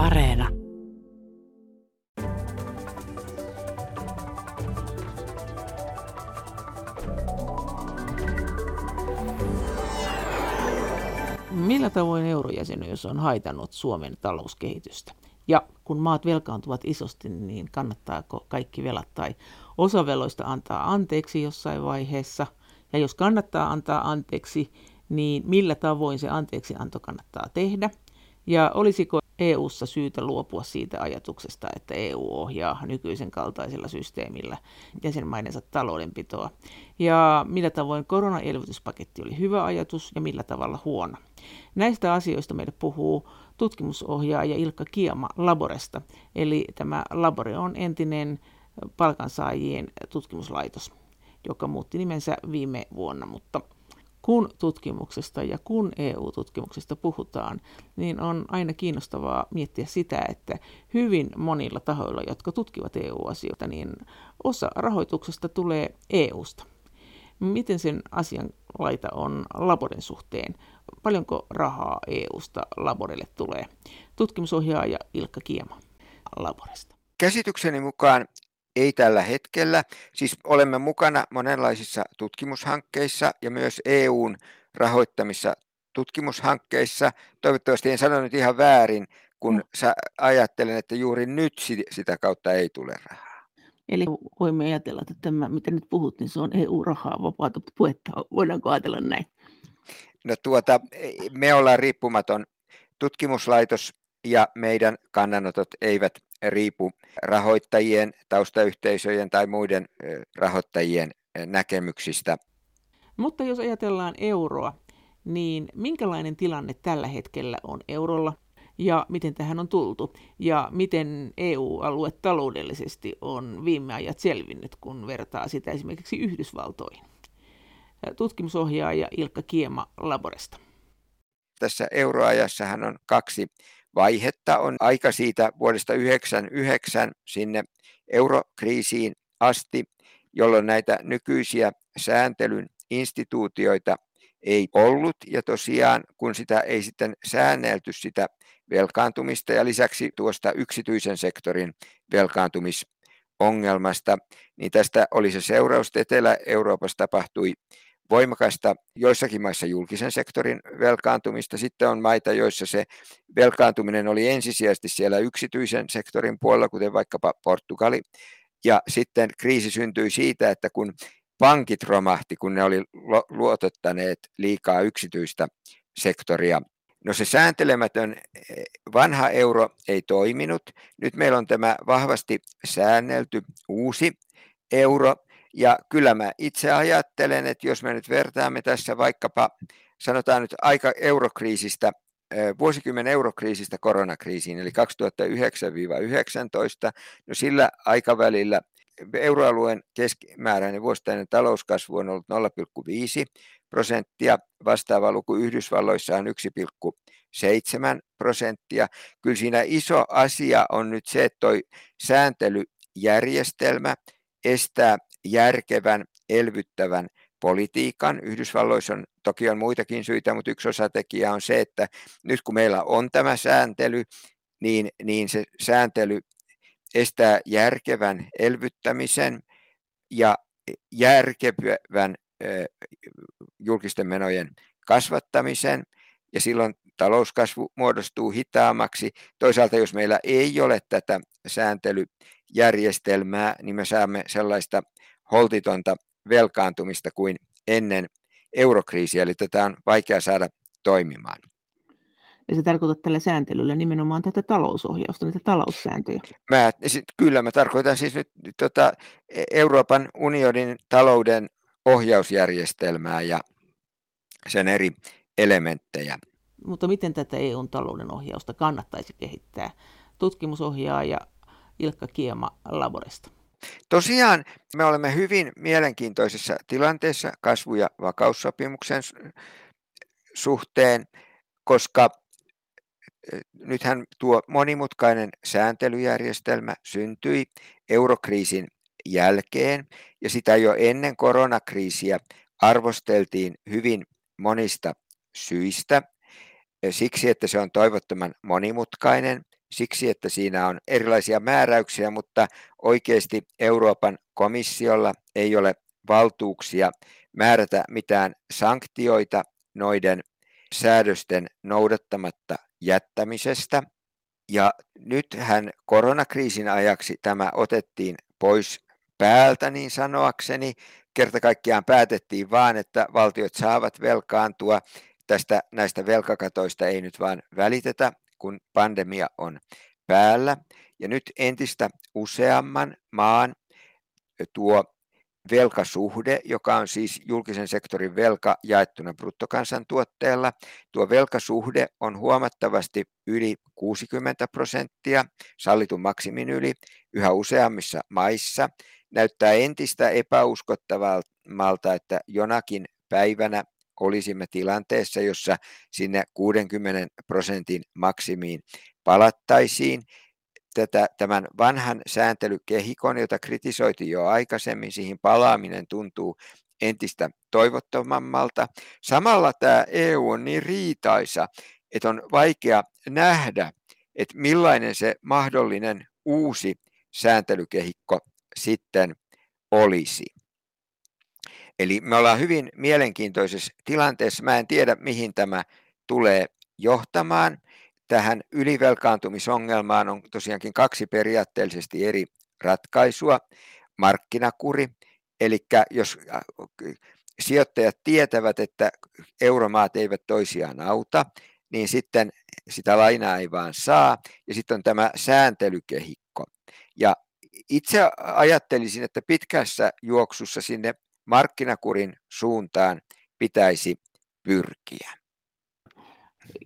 Areena. Millä tavoin eurojäsenyys on haitannut Suomen talouskehitystä? Ja kun maat velkaantuvat isosti, niin kannattaako kaikki velat tai osa veloista antaa anteeksi jossain vaiheessa? Ja jos kannattaa antaa anteeksi, niin millä tavoin se anteeksianto kannattaa tehdä? Ja olisiko EU:ssa syytä luopua siitä ajatuksesta, että EU ohjaa nykyisen kaltaisella systeemillä jäsenmaidensa taloudenpitoa? Ja millä tavoin koronaelvytyspaketti oli hyvä ajatus ja millä tavalla huono? Näistä asioista meille puhuu tutkimusohjaaja Ilkka Kiama Laboresta. Eli tämä Labore on entinen palkansaajien tutkimuslaitos, joka muutti nimensä viime vuonna, mutta kun tutkimuksesta ja kun EU-tutkimuksesta puhutaan, niin on aina kiinnostavaa miettiä sitä, että hyvin monilla tahoilla, jotka tutkivat EU-asioita, niin osa rahoituksesta tulee EUsta. Miten sen asian laita on Laboren suhteen? Paljonko rahaa EUsta Laborelle tulee? Tutkimusohjaaja Ilkka Kiema Laboresta. Käsitykseni mukaan ei tällä hetkellä. Siis olemme mukana monenlaisissa tutkimushankkeissa ja myös EUn rahoittamissa tutkimushankkeissa. Toivottavasti en sanonut ihan väärin, kun no. ajattelen, että juuri nyt sitä kautta ei tule rahaa. Eli voimme ajatella, että tämä, mitä nyt puhut, niin se on EU-rahaa, vapaata puhetta. Voidaanko ajatella näin? No tuota, me ollaan riippumaton tutkimuslaitos ja meidän kannanotot eivät riipu rahoittajien, taustayhteisöjen tai muiden rahoittajien näkemyksistä. Mutta jos ajatellaan euroa, niin minkälainen tilanne tällä hetkellä on eurolla ja miten tähän on tultu ja miten EU-alue taloudellisesti on viime ajat selvinnyt, kun vertaa sitä esimerkiksi Yhdysvaltoihin? Tutkimusohjaaja Ilkka Kiema Laboresta. Tässä euroajassahan on kaksi vaihetta on aika siitä vuodesta 1999 sinne eurokriisiin asti, jolloin näitä nykyisiä sääntelyn instituutioita ei ollut. Ja tosiaan kun sitä ei sitten säännelty sitä velkaantumista ja lisäksi tuosta yksityisen sektorin velkaantumisongelmasta, niin tästä oli se seuraus, että Etelä-Euroopassa tapahtui voimakasta joissakin maissa julkisen sektorin velkaantumista. Sitten on maita, joissa se velkaantuminen oli ensisijaisesti siellä yksityisen sektorin puolella, kuten vaikkapa Portugali. Ja sitten kriisi syntyi siitä, että kun pankit romahti, kun ne oli luotottaneet liikaa yksityistä sektoria. No se sääntelemätön eh, vanha euro ei toiminut. Nyt meillä on tämä vahvasti säännelty uusi euro, ja kyllä mä itse ajattelen, että jos me nyt vertaamme tässä vaikkapa, sanotaan nyt aika eurokriisistä, vuosikymmen eurokriisistä koronakriisiin, eli 2009-2019, no sillä aikavälillä euroalueen keskimääräinen vuosittainen talouskasvu on ollut 0,5 prosenttia, vastaava luku Yhdysvalloissa on 1,7 prosenttia. Kyllä siinä iso asia on nyt se, että tuo sääntelyjärjestelmä estää järkevän, elvyttävän politiikan. Yhdysvalloissa on toki on muitakin syitä, mutta yksi osatekijä on se, että nyt kun meillä on tämä sääntely, niin, niin se sääntely estää järkevän elvyttämisen ja järkevän julkisten menojen kasvattamisen, ja silloin talouskasvu muodostuu hitaammaksi. Toisaalta jos meillä ei ole tätä sääntelyjärjestelmää, niin me saamme sellaista holtitonta velkaantumista kuin ennen eurokriisiä, eli tätä on vaikea saada toimimaan. Ja se tarkoittaa tällä sääntelyllä nimenomaan tätä talousohjausta, näitä taloussääntöjä. Mä, sit, kyllä, mä tarkoitan siis nyt tota, Euroopan unionin talouden ohjausjärjestelmää ja sen eri elementtejä. Mutta miten tätä EUn talouden ohjausta kannattaisi kehittää? Tutkimusohjaaja Ilkka Kiema Laboresta. Tosiaan me olemme hyvin mielenkiintoisessa tilanteessa kasvu- ja vakaussopimuksen suhteen, koska nythän tuo monimutkainen sääntelyjärjestelmä syntyi eurokriisin jälkeen ja sitä jo ennen koronakriisiä arvosteltiin hyvin monista syistä. Siksi, että se on toivottoman monimutkainen, siksi, että siinä on erilaisia määräyksiä, mutta oikeasti Euroopan komissiolla ei ole valtuuksia määrätä mitään sanktioita noiden säädösten noudattamatta jättämisestä. Ja nythän koronakriisin ajaksi tämä otettiin pois päältä niin sanoakseni. Kerta kaikkiaan päätettiin vaan, että valtiot saavat velkaantua. Tästä näistä velkakatoista ei nyt vaan välitetä, kun pandemia on päällä. Ja nyt entistä useamman maan tuo velkasuhde, joka on siis julkisen sektorin velka jaettuna bruttokansantuotteella. Tuo velkasuhde on huomattavasti yli 60 prosenttia, sallitun maksimin yli, yhä useammissa maissa. Näyttää entistä epäuskottavalta, että jonakin päivänä olisimme tilanteessa, jossa sinne 60 prosentin maksimiin palattaisiin tätä, tämän vanhan sääntelykehikon, jota kritisoitiin jo aikaisemmin, siihen palaaminen tuntuu entistä toivottomammalta. Samalla tämä EU on niin riitaisa, että on vaikea nähdä, että millainen se mahdollinen uusi sääntelykehikko sitten olisi. Eli me ollaan hyvin mielenkiintoisessa tilanteessa. Mä en tiedä, mihin tämä tulee johtamaan tähän ylivelkaantumisongelmaan on tosiaankin kaksi periaatteellisesti eri ratkaisua. Markkinakuri, eli jos äh, sijoittajat tietävät, että euromaat eivät toisiaan auta, niin sitten sitä lainaa ei vaan saa, ja sitten on tämä sääntelykehikko. Ja itse ajattelisin, että pitkässä juoksussa sinne markkinakurin suuntaan pitäisi pyrkiä.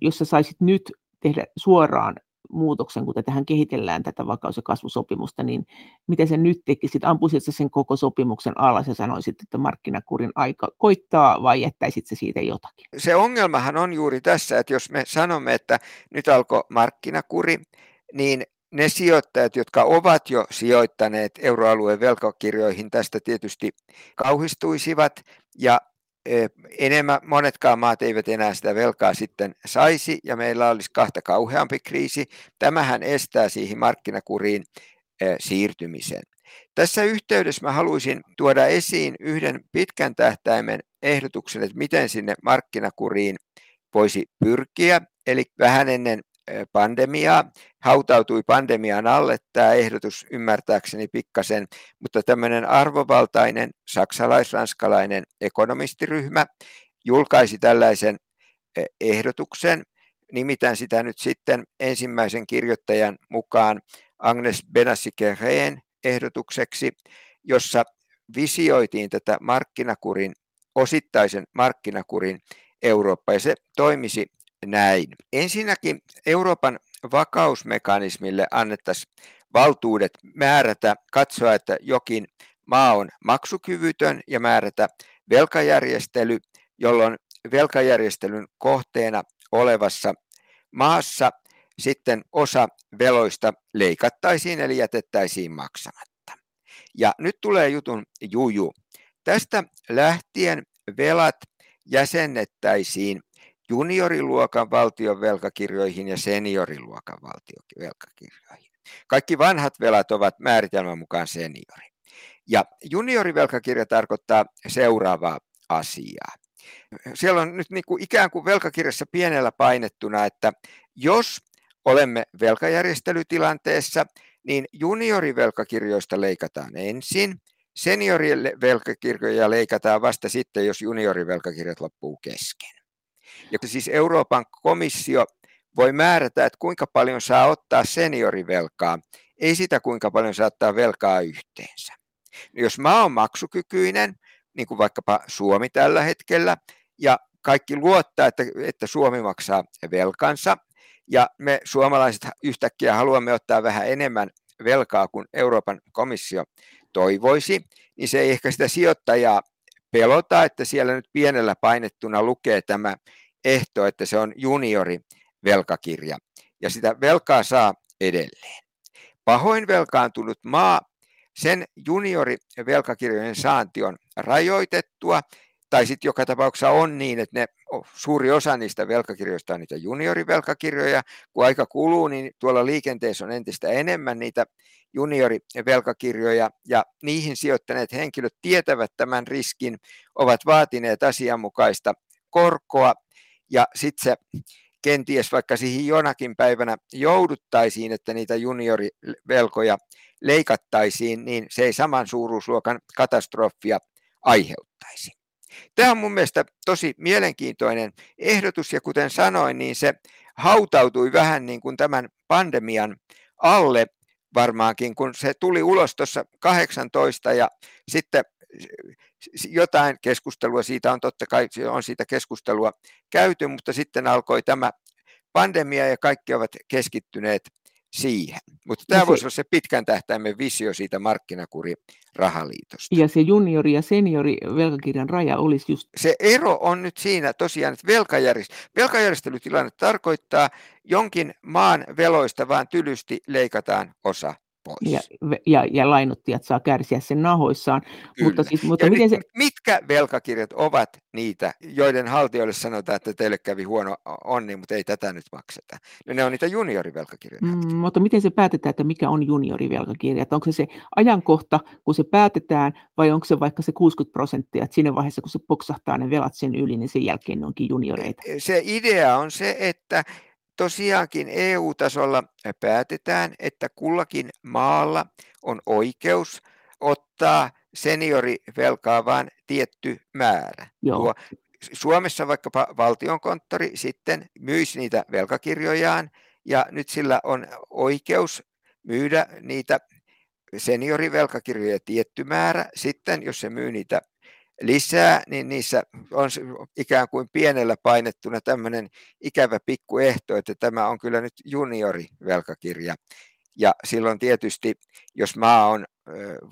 Jos sä saisit nyt tehdä suoraan muutoksen, kun tähän kehitellään tätä vakaus- ja kasvusopimusta, niin miten se nyt tekisit? Ampuisit sen koko sopimuksen alas ja sanoisit, että markkinakurin aika koittaa vai jättäisit se siitä jotakin? Se ongelmahan on juuri tässä, että jos me sanomme, että nyt alkoi markkinakuri, niin ne sijoittajat, jotka ovat jo sijoittaneet euroalueen velkakirjoihin, tästä tietysti kauhistuisivat ja enemmän, monetkaan maat eivät enää sitä velkaa sitten saisi ja meillä olisi kahta kauheampi kriisi. Tämähän estää siihen markkinakuriin siirtymisen. Tässä yhteydessä mä haluaisin tuoda esiin yhden pitkän tähtäimen ehdotuksen, että miten sinne markkinakuriin voisi pyrkiä. Eli vähän ennen pandemiaa. Hautautui pandemian alle tämä ehdotus ymmärtääkseni pikkasen, mutta tämmöinen arvovaltainen saksalais-ranskalainen ekonomistiryhmä julkaisi tällaisen ehdotuksen. Nimitän sitä nyt sitten ensimmäisen kirjoittajan mukaan Agnes Benassi-Kereen ehdotukseksi, jossa visioitiin tätä markkinakurin, osittaisen markkinakurin Eurooppa, ja se toimisi näin. Ensinnäkin Euroopan vakausmekanismille annettaisiin valtuudet määrätä, katsoa, että jokin maa on maksukyvytön ja määrätä velkajärjestely, jolloin velkajärjestelyn kohteena olevassa maassa sitten osa veloista leikattaisiin eli jätettäisiin maksamatta. Ja nyt tulee jutun juju. Tästä lähtien velat jäsennettäisiin junioriluokan valtion velkakirjoihin ja senioriluokan valtion velkakirjoihin. Kaikki vanhat velat ovat määritelmän mukaan seniori. Ja juniorivelkakirja tarkoittaa seuraavaa asiaa. Siellä on nyt niin kuin ikään kuin velkakirjassa pienellä painettuna, että jos olemme velkajärjestelytilanteessa, niin juniorivelkakirjoista leikataan ensin, seniorivelkakirjoja leikataan vasta sitten, jos juniorivelkakirjat loppuu kesken. Ja siis Euroopan komissio voi määrätä, että kuinka paljon saa ottaa seniorivelkaa, ei sitä kuinka paljon saa ottaa velkaa yhteensä. No jos maa on maksukykyinen, niin kuin vaikkapa Suomi tällä hetkellä, ja kaikki luottaa, että, että Suomi maksaa velkansa, ja me suomalaiset yhtäkkiä haluamme ottaa vähän enemmän velkaa kuin Euroopan komissio toivoisi, niin se ei ehkä sitä sijoittajaa pelota, että siellä nyt pienellä painettuna lukee tämä ehto, että se on juniori velkakirja ja sitä velkaa saa edelleen. Pahoin velkaantunut maa, sen juniori velkakirjojen saanti on rajoitettua tai sitten joka tapauksessa on niin, että ne, suuri osa niistä velkakirjoista on niitä juniorivelkakirjoja. Kun aika kuluu, niin tuolla liikenteessä on entistä enemmän niitä juniorivelkakirjoja ja niihin sijoittaneet henkilöt tietävät tämän riskin, ovat vaatineet asianmukaista korkoa ja sitten se kenties vaikka siihen jonakin päivänä jouduttaisiin, että niitä juniorivelkoja leikattaisiin, niin se ei saman suuruusluokan katastrofia aiheuttaisi. Tämä on mun mielestä tosi mielenkiintoinen ehdotus ja kuten sanoin, niin se hautautui vähän niin kuin tämän pandemian alle varmaankin, kun se tuli ulos tuossa 18 ja sitten jotain keskustelua siitä on totta kai, on siitä keskustelua käyty, mutta sitten alkoi tämä pandemia ja kaikki ovat keskittyneet siihen. Mutta tämä se, voisi olla se pitkän tähtäimen visio siitä markkinakuri rahaliitosta. Ja se juniori- ja seniori velkakirjan raja olisi just... Se ero on nyt siinä tosiaan, että velkajärjest... velkajärjestelytilanne tarkoittaa jonkin maan veloista vaan tylysti leikataan osa pois. Ja, ja, ja lainottajat saa kärsiä sen nahoissaan. Mutta siis, mutta miten se... Mitkä velkakirjat ovat niitä, joiden haltijoille sanotaan, että teille kävi huono onni, mutta ei tätä nyt makseta? No ne on niitä juniorivelkakirjoja. Mm, mutta miten se päätetään, että mikä on juniorivelkakirja? Onko se se ajankohta, kun se päätetään, vai onko se vaikka se 60 prosenttia, että siinä vaiheessa, kun se poksahtaa ne velat sen yli, niin sen jälkeen ne onkin junioreita? Se idea on se, että tosiaankin EU-tasolla päätetään, että kullakin maalla on oikeus ottaa seniorivelkaa vain tietty määrä. Joo. Tuo Suomessa vaikkapa valtionkonttori sitten myisi niitä velkakirjojaan ja nyt sillä on oikeus myydä niitä seniorivelkakirjoja tietty määrä. Sitten jos se myy niitä lisää, niin niissä on ikään kuin pienellä painettuna tämmöinen ikävä pikkuehto, että tämä on kyllä nyt juniorivelkakirja. Ja silloin tietysti, jos maa on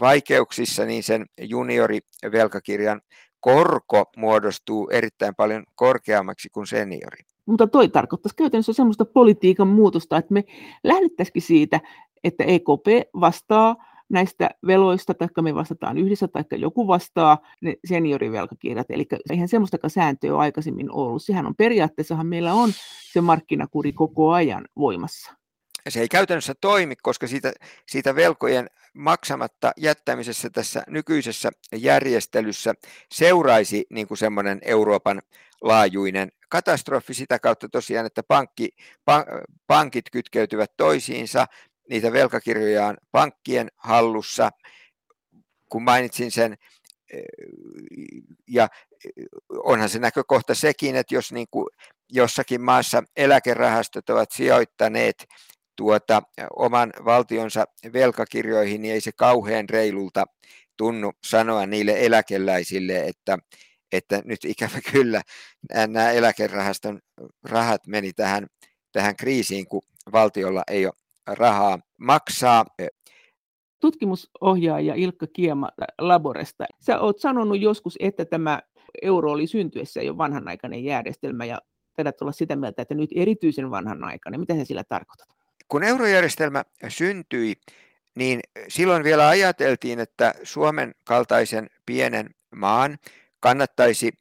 vaikeuksissa, niin sen juniorivelkakirjan korko muodostuu erittäin paljon korkeammaksi kuin seniori. Mutta toi tarkoittaisi käytännössä sellaista politiikan muutosta, että me lähdettäisikin siitä, että EKP vastaa näistä veloista, tai me vastataan yhdessä, tai joku vastaa ne seniorivelkakirjat. Eli eihän semmoista sääntöä ole aikaisemmin ollut. Sehän on periaatteessahan meillä on se markkinakuri koko ajan voimassa. Se ei käytännössä toimi, koska siitä, siitä velkojen maksamatta jättämisessä tässä nykyisessä järjestelyssä seuraisi niin kuin semmoinen Euroopan laajuinen katastrofi sitä kautta tosiaan, että pankki, pankit kytkeytyvät toisiinsa, niitä velkakirjoja on pankkien hallussa, kun mainitsin sen, eh, ja eh, onhan se näkökohta sekin, että jos niin kuin jossakin maassa eläkerahastot ovat sijoittaneet tuota, oman valtionsa velkakirjoihin, niin ei se kauhean reilulta tunnu sanoa niille eläkeläisille, että, että nyt ikävä kyllä nämä eläkerahaston rahat meni tähän, tähän kriisiin, kun valtiolla ei ole rahaa maksaa. Tutkimusohjaaja Ilkka Kiema Laboresta. Sä oot sanonut joskus, että tämä euro oli syntyessä jo vanhanaikainen järjestelmä ja taidat olla sitä mieltä, että nyt erityisen vanhanaikainen. Mitä sä sillä tarkoitat? Kun eurojärjestelmä syntyi, niin silloin vielä ajateltiin, että Suomen kaltaisen pienen maan kannattaisi,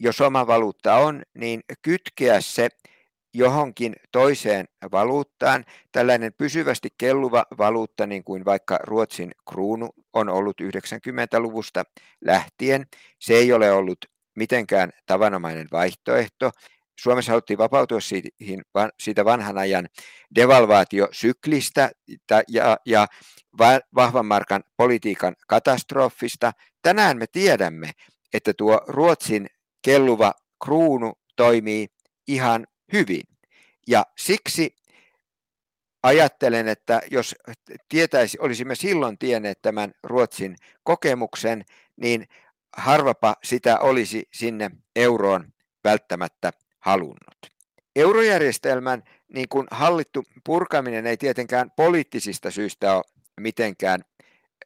jos oma valuutta on, niin kytkeä se johonkin toiseen valuuttaan. Tällainen pysyvästi kelluva valuutta, niin kuin vaikka Ruotsin kruunu on ollut 90-luvusta lähtien, se ei ole ollut mitenkään tavanomainen vaihtoehto. Suomessa haluttiin vapautua siitä vanhan ajan devalvaatiosyklistä ja, vahvan markan politiikan katastrofista. Tänään me tiedämme, että tuo Ruotsin kelluva kruunu toimii ihan hyvin. Ja siksi ajattelen, että jos tietäisi, olisimme silloin tienneet tämän Ruotsin kokemuksen, niin harvapa sitä olisi sinne euroon välttämättä halunnut. Eurojärjestelmän niin kuin hallittu purkaminen ei tietenkään poliittisista syistä ole mitenkään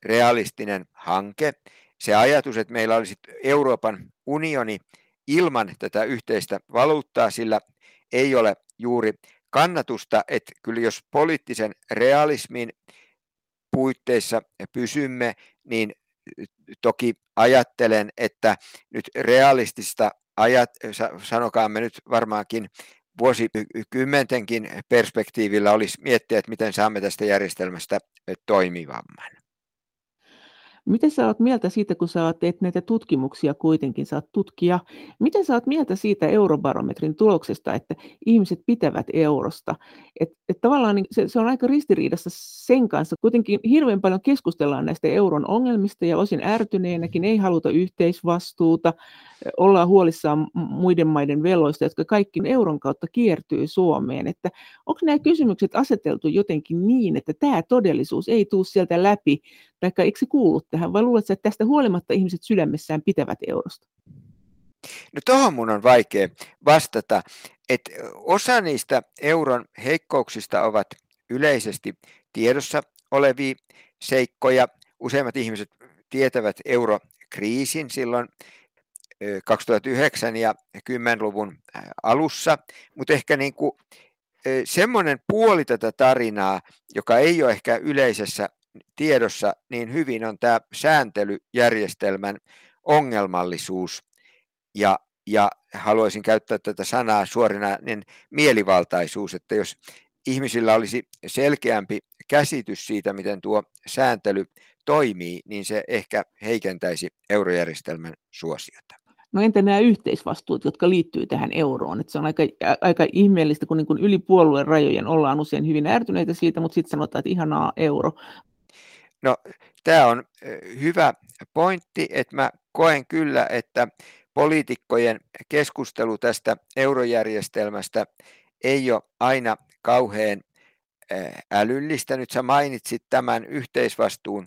realistinen hanke. Se ajatus, että meillä olisi Euroopan unioni ilman tätä yhteistä valuuttaa, sillä ei ole juuri kannatusta, että kyllä jos poliittisen realismin puitteissa pysymme, niin toki ajattelen, että nyt realistista ajat, sanokaamme nyt varmaankin vuosikymmentenkin perspektiivillä olisi miettiä, että miten saamme tästä järjestelmästä toimivamman. Miten sä oot mieltä siitä, kun sä teet näitä tutkimuksia kuitenkin, sä oot tutkija, miten sä oot mieltä siitä eurobarometrin tuloksesta, että ihmiset pitävät eurosta? Että et tavallaan niin se, se on aika ristiriidassa sen kanssa. Kuitenkin hirveän paljon keskustellaan näistä euron ongelmista ja osin ärtyneenäkin, ei haluta yhteisvastuuta, ollaan huolissaan muiden maiden veloista, jotka kaikki euron kautta kiertyy Suomeen. Että onko nämä kysymykset aseteltu jotenkin niin, että tämä todellisuus ei tule sieltä läpi, tai eikö se kuulu tähän, vai luuletko, että tästä huolimatta ihmiset sydämessään pitävät eurosta? No tuohon mun on vaikea vastata, että osa niistä euron heikkouksista ovat yleisesti tiedossa olevia seikkoja. Useimmat ihmiset tietävät eurokriisin silloin 2009 ja 10-luvun alussa, mutta ehkä niin kuin semmoinen puoli tätä tarinaa, joka ei ole ehkä yleisessä tiedossa niin hyvin, on tämä sääntelyjärjestelmän ongelmallisuus ja, ja haluaisin käyttää tätä sanaa suorinainen mielivaltaisuus, että jos ihmisillä olisi selkeämpi käsitys siitä, miten tuo sääntely toimii, niin se ehkä heikentäisi eurojärjestelmän suosiota. No entä nämä yhteisvastuut, jotka liittyy tähän euroon? Että se on aika, aika ihmeellistä, kun, niin kun yli puolueen rajojen ollaan usein hyvin ärtyneitä siitä, mutta sitten sanotaan, että ihanaa euro. No tämä on hyvä pointti, että mä koen kyllä, että poliitikkojen keskustelu tästä eurojärjestelmästä ei ole aina kauhean älyllistä. Nyt sä mainitsit tämän yhteisvastuun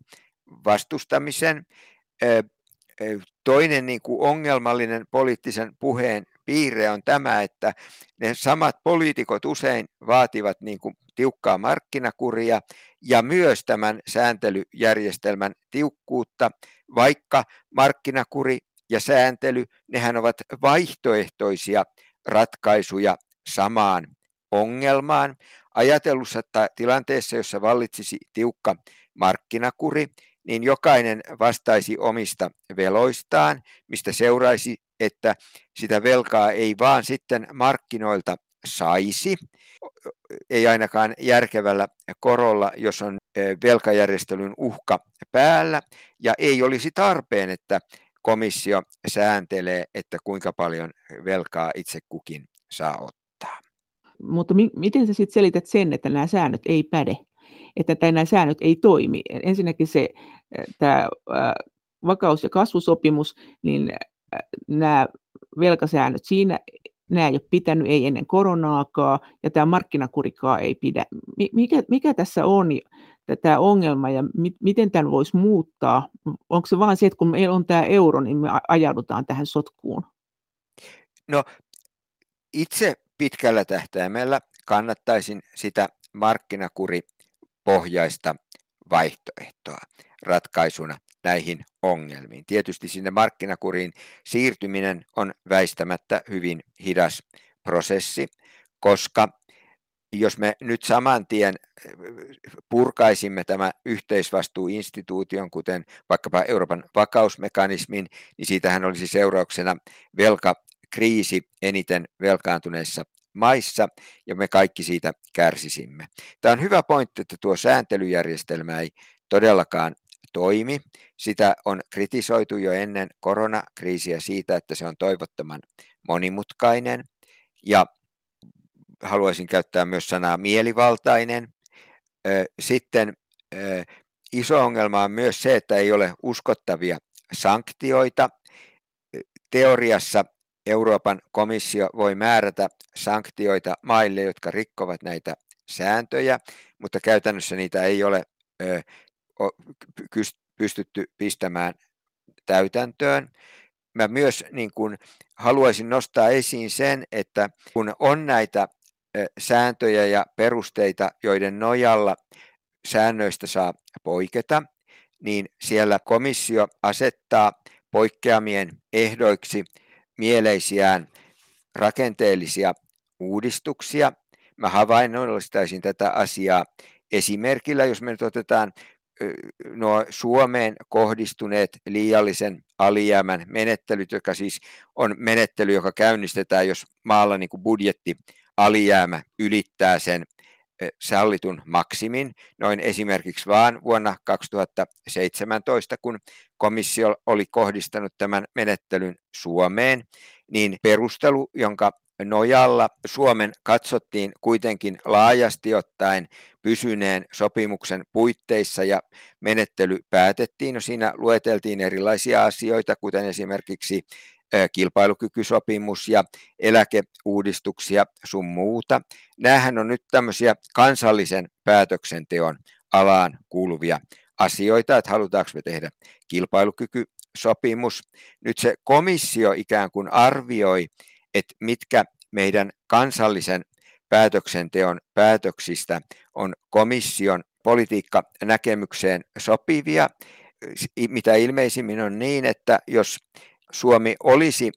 vastustamisen. Toinen niin kuin ongelmallinen poliittisen puheen piirre on tämä, että ne samat poliitikot usein vaativat niin kuin tiukkaa markkinakuria ja myös tämän sääntelyjärjestelmän tiukkuutta, vaikka markkinakuri ja sääntely, nehän ovat vaihtoehtoisia ratkaisuja samaan ongelmaan. Ajatellussa tilanteessa, jossa vallitsisi tiukka markkinakuri, niin jokainen vastaisi omista veloistaan, mistä seuraisi, että sitä velkaa ei vaan sitten markkinoilta saisi, ei ainakaan järkevällä korolla, jos on velkajärjestelyn uhka päällä, ja ei olisi tarpeen, että komissio sääntelee, että kuinka paljon velkaa itse kukin saa ottaa. Mutta mi- miten sä sitten selität sen, että nämä säännöt ei päde, että nämä säännöt ei toimi? Ensinnäkin se tämä vakaus- ja kasvusopimus, niin nämä velkasäännöt siinä, nämä ei ole pitänyt, ei ennen koronaakaan, ja tämä markkinakurikaa ei pidä. Mikä, mikä tässä on tämä ongelma, ja mi, miten tämän voisi muuttaa? Onko se vain se, että kun meillä on tämä euro, niin me ajaudutaan tähän sotkuun? No, itse pitkällä tähtäimellä kannattaisin sitä markkinakuripohjaista vaihtoehtoa ratkaisuna näihin ongelmiin. Tietysti sinne markkinakuriin siirtyminen on väistämättä hyvin hidas prosessi, koska jos me nyt saman tien purkaisimme tämä yhteisvastuuinstituution, kuten vaikkapa Euroopan vakausmekanismin, niin siitähän olisi seurauksena velkakriisi eniten velkaantuneissa maissa, ja me kaikki siitä kärsisimme. Tämä on hyvä pointti, että tuo sääntelyjärjestelmä ei todellakaan toimi. Sitä on kritisoitu jo ennen koronakriisiä siitä, että se on toivottoman monimutkainen. Ja haluaisin käyttää myös sanaa mielivaltainen. Sitten iso ongelma on myös se, että ei ole uskottavia sanktioita. Teoriassa Euroopan komissio voi määrätä sanktioita maille, jotka rikkovat näitä sääntöjä, mutta käytännössä niitä ei ole pystytty pistämään täytäntöön. Mä myös niin kuin haluaisin nostaa esiin sen, että kun on näitä sääntöjä ja perusteita, joiden nojalla säännöistä saa poiketa, niin siellä komissio asettaa poikkeamien ehdoiksi mieleisiään rakenteellisia uudistuksia. Mä havainnollistaisin tätä asiaa esimerkillä, jos me nyt otetaan nuo Suomeen kohdistuneet liiallisen alijäämän menettelyt, joka siis on menettely, joka käynnistetään, jos maalla niin kuin budjetti alijäämä ylittää sen sallitun maksimin, noin esimerkiksi vaan vuonna 2017, kun komissio oli kohdistanut tämän menettelyn Suomeen, niin perustelu, jonka nojalla Suomen katsottiin kuitenkin laajasti ottaen pysyneen sopimuksen puitteissa ja menettely päätettiin. No siinä lueteltiin erilaisia asioita, kuten esimerkiksi kilpailukykysopimus ja eläkeuudistuksia sun muuta. Nämähän on nyt tämmöisiä kansallisen päätöksenteon alaan kuuluvia asioita, että halutaanko me tehdä kilpailukykysopimus. Nyt se komissio ikään kuin arvioi, että mitkä meidän kansallisen päätöksenteon päätöksistä on komission politiikkanäkemykseen sopivia. Mitä ilmeisimmin on niin, että jos Suomi olisi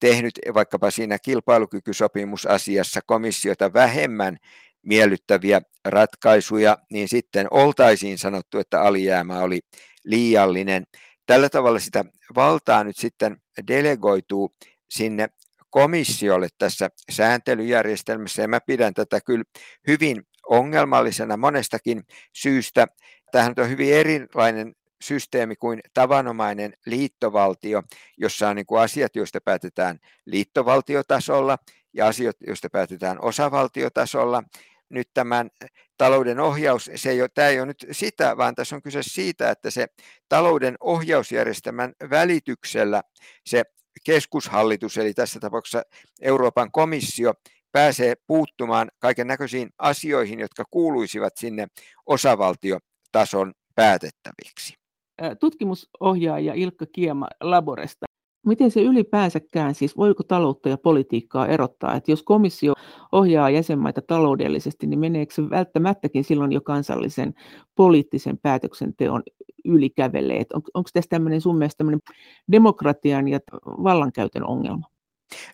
tehnyt vaikkapa siinä kilpailukykysopimusasiassa komissiota vähemmän miellyttäviä ratkaisuja, niin sitten oltaisiin sanottu, että alijäämä oli liiallinen. Tällä tavalla sitä valtaa nyt sitten delegoituu sinne komissiolle tässä sääntelyjärjestelmässä, ja mä pidän tätä kyllä hyvin ongelmallisena monestakin syystä. Tähän on hyvin erilainen systeemi kuin tavanomainen liittovaltio, jossa on niin kuin asiat, joista päätetään liittovaltiotasolla ja asiat, joista päätetään osavaltiotasolla. Nyt tämän talouden ohjaus, se ei ole, tämä ei ole nyt sitä, vaan tässä on kyse siitä, että se talouden ohjausjärjestelmän välityksellä se keskushallitus, eli tässä tapauksessa Euroopan komissio, pääsee puuttumaan kaiken näköisiin asioihin, jotka kuuluisivat sinne osavaltiotason päätettäviksi tutkimusohjaaja Ilkka Kiema Laboresta. Miten se ylipäänsäkään, siis voiko taloutta ja politiikkaa erottaa, että jos komissio ohjaa jäsenmaita taloudellisesti, niin meneekö se välttämättäkin silloin jo kansallisen poliittisen päätöksenteon ylikävelee? On, onko tässä tämmöinen sun mielestä tämmöinen demokratian ja vallankäytön ongelma?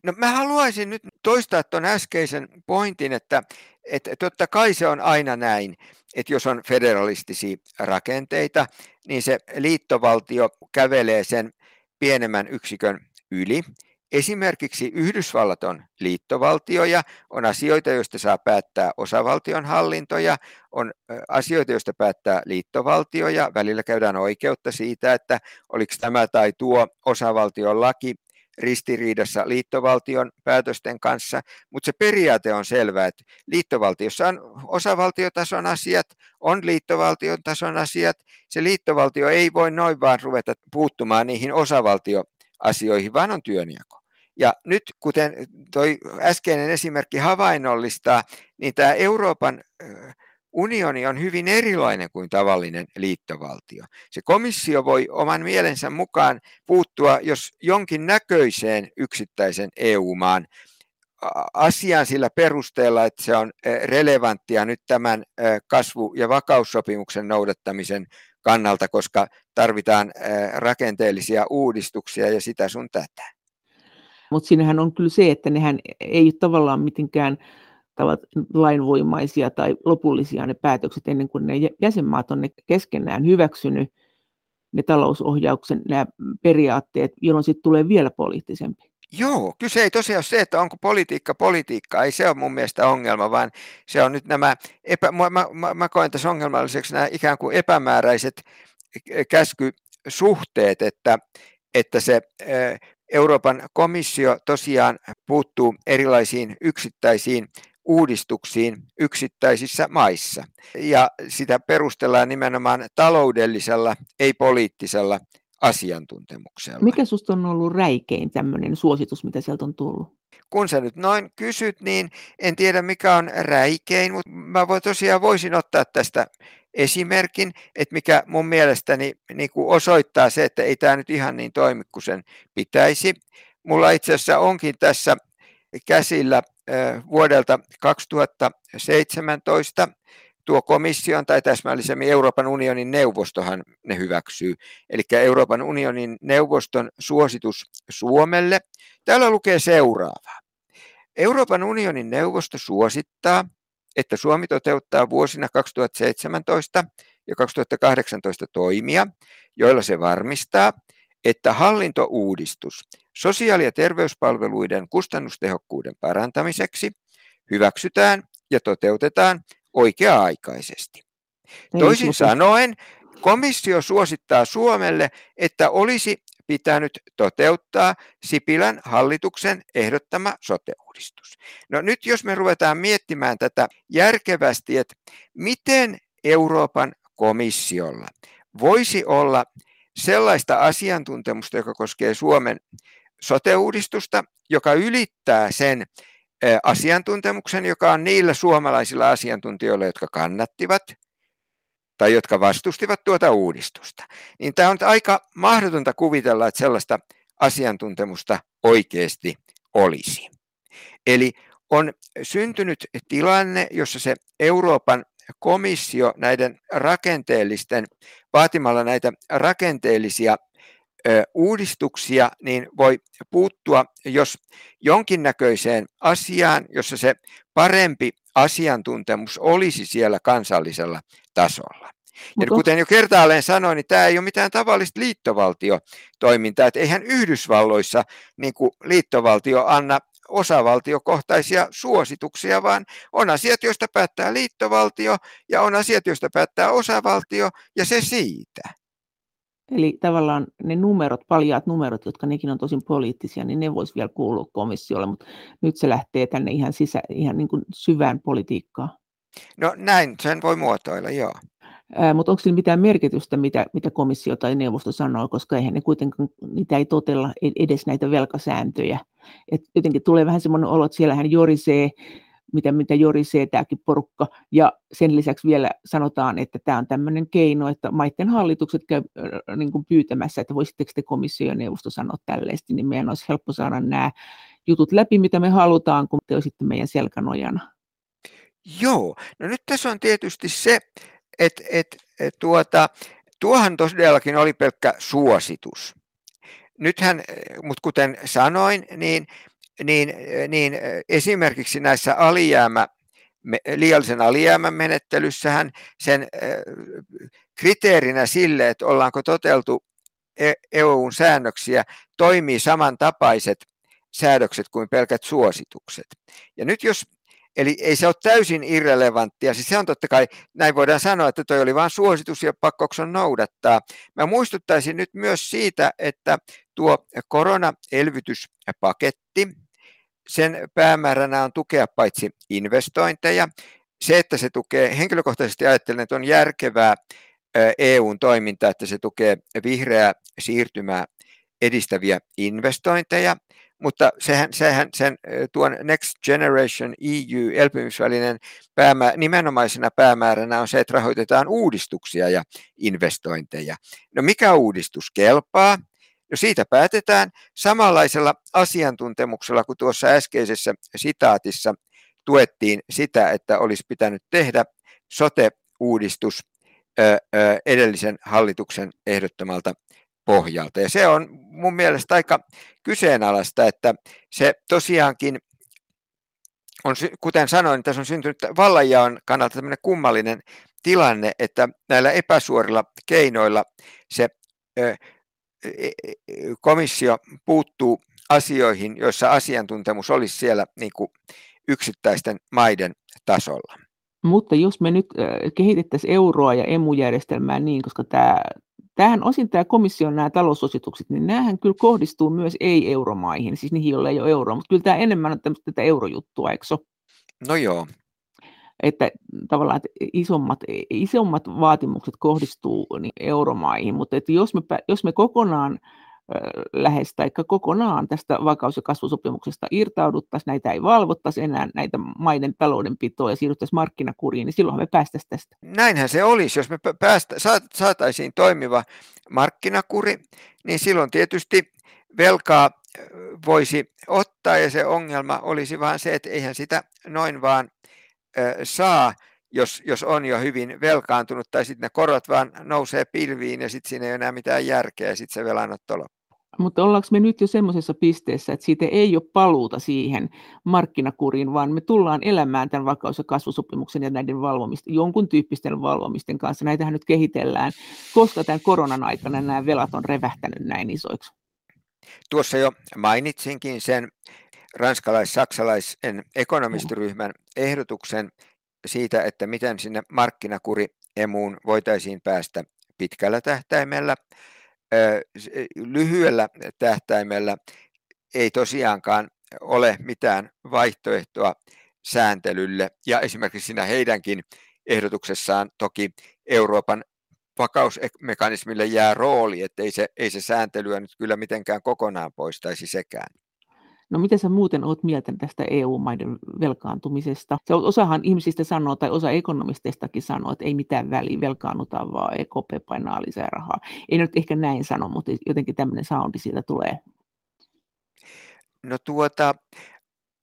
No mä haluaisin nyt toistaa tuon äskeisen pointin, että, että totta kai se on aina näin, että jos on federalistisia rakenteita, niin se liittovaltio kävelee sen pienemmän yksikön yli. Esimerkiksi Yhdysvallat on liittovaltio ja on asioita, joista saa päättää osavaltion hallintoja, on asioita, joista päättää liittovaltio ja välillä käydään oikeutta siitä, että oliko tämä tai tuo osavaltion laki ristiriidassa liittovaltion päätösten kanssa, mutta se periaate on selvä, että liittovaltiossa on osavaltiotason asiat, on liittovaltion tason asiat, se liittovaltio ei voi noin vaan ruveta puuttumaan niihin osavaltioasioihin, vaan on työnjako. Ja nyt, kuten toi äskeinen esimerkki havainnollistaa, niin tämä Euroopan unioni on hyvin erilainen kuin tavallinen liittovaltio. Se komissio voi oman mielensä mukaan puuttua, jos jonkin näköiseen yksittäisen EU-maan asiaan sillä perusteella, että se on relevanttia nyt tämän kasvu- ja vakaussopimuksen noudattamisen kannalta, koska tarvitaan rakenteellisia uudistuksia ja sitä sun tätä. Mutta siinähän on kyllä se, että nehän ei tavallaan mitenkään lainvoimaisia tai lopullisia ne päätökset ennen kuin ne jäsenmaat on ne keskenään hyväksynyt ne talousohjauksen nämä periaatteet, jolloin sitten tulee vielä poliittisempi. Joo, kyse ei tosiaan ole se, että onko politiikka politiikka, ei se ole mun mielestä ongelma, vaan se on nyt nämä, epä, mä, mä, mä koen tässä ongelmalliseksi nämä ikään kuin epämääräiset käskysuhteet, että, että se Euroopan komissio tosiaan puuttuu erilaisiin yksittäisiin uudistuksiin yksittäisissä maissa. Ja sitä perustellaan nimenomaan taloudellisella, ei poliittisella asiantuntemuksella. Mikä sinusta on ollut räikein tämmöinen suositus, mitä sieltä on tullut? Kun sä nyt noin kysyt, niin en tiedä mikä on räikein, mutta mä voi, tosiaan voisin ottaa tästä esimerkin, että mikä mun mielestäni niin kuin osoittaa se, että ei tämä nyt ihan niin toimi kuin sen pitäisi. Mulla itse asiassa onkin tässä käsillä vuodelta 2017 tuo komission tai täsmällisemmin Euroopan unionin neuvostohan ne hyväksyy. Eli Euroopan unionin neuvoston suositus Suomelle. Täällä lukee seuraavaa. Euroopan unionin neuvosto suosittaa, että Suomi toteuttaa vuosina 2017 ja 2018 toimia, joilla se varmistaa, että hallintouudistus sosiaali- ja terveyspalveluiden kustannustehokkuuden parantamiseksi hyväksytään ja toteutetaan oikea-aikaisesti. Toisin sanoen, komissio suosittaa Suomelle, että olisi pitänyt toteuttaa Sipilän hallituksen ehdottama sote-uudistus. No nyt jos me ruvetaan miettimään tätä järkevästi, että miten Euroopan komissiolla voisi olla sellaista asiantuntemusta, joka koskee Suomen sote-uudistusta, joka ylittää sen asiantuntemuksen, joka on niillä suomalaisilla asiantuntijoilla, jotka kannattivat tai jotka vastustivat tuota uudistusta. Niin tämä on aika mahdotonta kuvitella, että sellaista asiantuntemusta oikeasti olisi. Eli on syntynyt tilanne, jossa se Euroopan komissio näiden rakenteellisten, vaatimalla näitä rakenteellisia uudistuksia, niin voi puuttua, jos jonkinnäköiseen asiaan, jossa se parempi asiantuntemus olisi siellä kansallisella tasolla. Ja kuten jo kertaalleen sanoin, niin tämä ei ole mitään tavallista liittovaltiotoimintaa. Että eihän Yhdysvalloissa niin kuin liittovaltio anna osavaltiokohtaisia suosituksia, vaan on asiat, joista päättää liittovaltio ja on asiat, joista päättää osavaltio ja se siitä. Eli tavallaan ne numerot, paljaat numerot, jotka nekin on tosin poliittisia, niin ne voisi vielä kuulua komissiolle, mutta nyt se lähtee tänne ihan, sisä, ihan niin kuin syvään politiikkaan. No näin sen voi muotoilla, joo. Mutta onko sillä mitään merkitystä, mitä, mitä komissio tai neuvosto sanoo, koska eihän ne kuitenkaan, niitä ei totella e-, edes näitä velkasääntöjä. Et jotenkin tulee vähän semmoinen olo, että siellähän jorisee mitä, mitä jorisee tämäkin porukka. Ja sen lisäksi vielä sanotaan, että tämä on tämmöinen keino, että maiden hallitukset käy niin kuin pyytämässä, että voisitteko te komissio ja neuvosto sanoa tällaisesti, niin meidän olisi helppo saada nämä jutut läpi, mitä me halutaan, kun te olisitte meidän selkänojana. Joo, no nyt tässä on tietysti se, että, että, että tuota, tuohan todellakin oli pelkkä suositus. Nythän, mutta kuten sanoin, niin niin, niin esimerkiksi näissä alijäämä, liiallisen alijäämän menettelyssähän sen kriteerinä sille, että ollaanko toteltu EUn e säännöksiä, toimii samantapaiset säädökset kuin pelkät suositukset. Ja nyt jos, eli ei se ole täysin irrelevanttia, siis se on totta kai, näin voidaan sanoa, että toi oli vain suositus ja pakkoks on noudattaa. Mä muistuttaisin nyt myös siitä, että tuo koronaelvytyspaketti, sen päämääränä on tukea paitsi investointeja, se, että se tukee, henkilökohtaisesti ajattelen, että on järkevää EUn toimintaa, että se tukee vihreää siirtymää edistäviä investointeja, mutta sehän, sehän sen tuon Next Generation EU elpymisvälinen päämä, nimenomaisena päämääränä on se, että rahoitetaan uudistuksia ja investointeja. No mikä uudistus kelpaa? No siitä päätetään samanlaisella asiantuntemuksella kuin tuossa äskeisessä sitaatissa tuettiin sitä, että olisi pitänyt tehdä sote-uudistus edellisen hallituksen ehdottomalta pohjalta. Ja se on mun mielestä aika kyseenalaista, että se tosiaankin on, kuten sanoin, tässä on syntynyt vallanjaon kannalta tämmöinen kummallinen tilanne, että näillä epäsuorilla keinoilla se E, e, komissio puuttuu asioihin, joissa asiantuntemus olisi siellä niin kuin yksittäisten maiden tasolla. Mutta jos me nyt kehitettäisiin euroa ja emujärjestelmää niin, koska tämä, tämähän osin tämä komission nämä talousositukset, niin näähän kyllä kohdistuu myös ei-euromaihin, siis niihin, joilla ei ole euroa, mutta kyllä tämä enemmän on tätä eurojuttua, eikö so? No joo, että tavallaan että isommat, isommat vaatimukset kohdistuu niin euromaihin, mutta että jos, me, jos me kokonaan lähes tai kokonaan tästä vakaus- ja kasvusopimuksesta irtauduttaisiin, näitä ei valvottaisi enää näitä maiden taloudenpitoa ja siirryttäisiin markkinakuriin, niin silloin me päästäisiin tästä. Näinhän se olisi, jos me päästä, saataisiin toimiva markkinakuri, niin silloin tietysti velkaa voisi ottaa ja se ongelma olisi vaan se, että eihän sitä noin vaan saa, jos, jos on jo hyvin velkaantunut, tai sitten ne korot vaan nousee pilviin ja sitten siinä ei ole enää mitään järkeä ja sitten se velanotto loppuu. Mutta ollaanko me nyt jo semmoisessa pisteessä, että siitä ei ole paluuta siihen markkinakuriin, vaan me tullaan elämään tämän vakaus- ja kasvusopimuksen ja näiden valvomisten, jonkun tyyppisten valvomisten kanssa. Näitähän nyt kehitellään, koska tämän koronan aikana nämä velat on revähtänyt näin isoiksi. Tuossa jo mainitsinkin sen ranskalais-saksalaisen ekonomistiryhmän ehdotuksen siitä, että miten sinne markkinakuri emuun voitaisiin päästä pitkällä tähtäimellä. Lyhyellä tähtäimellä ei tosiaankaan ole mitään vaihtoehtoa sääntelylle. Ja esimerkiksi siinä heidänkin ehdotuksessaan toki Euroopan vakausmekanismille jää rooli, että ei se, ei se sääntelyä nyt kyllä mitenkään kokonaan poistaisi sekään. No mitä sä muuten oot mieltä tästä EU-maiden velkaantumisesta? Se osahan ihmisistä sanoo, tai osa ekonomisteistakin sanoo, että ei mitään väliä, velkaannutaan vaan, EKP painaa lisää rahaa. Ei nyt ehkä näin sano, mutta jotenkin tämmöinen soundi siitä tulee. No tuota,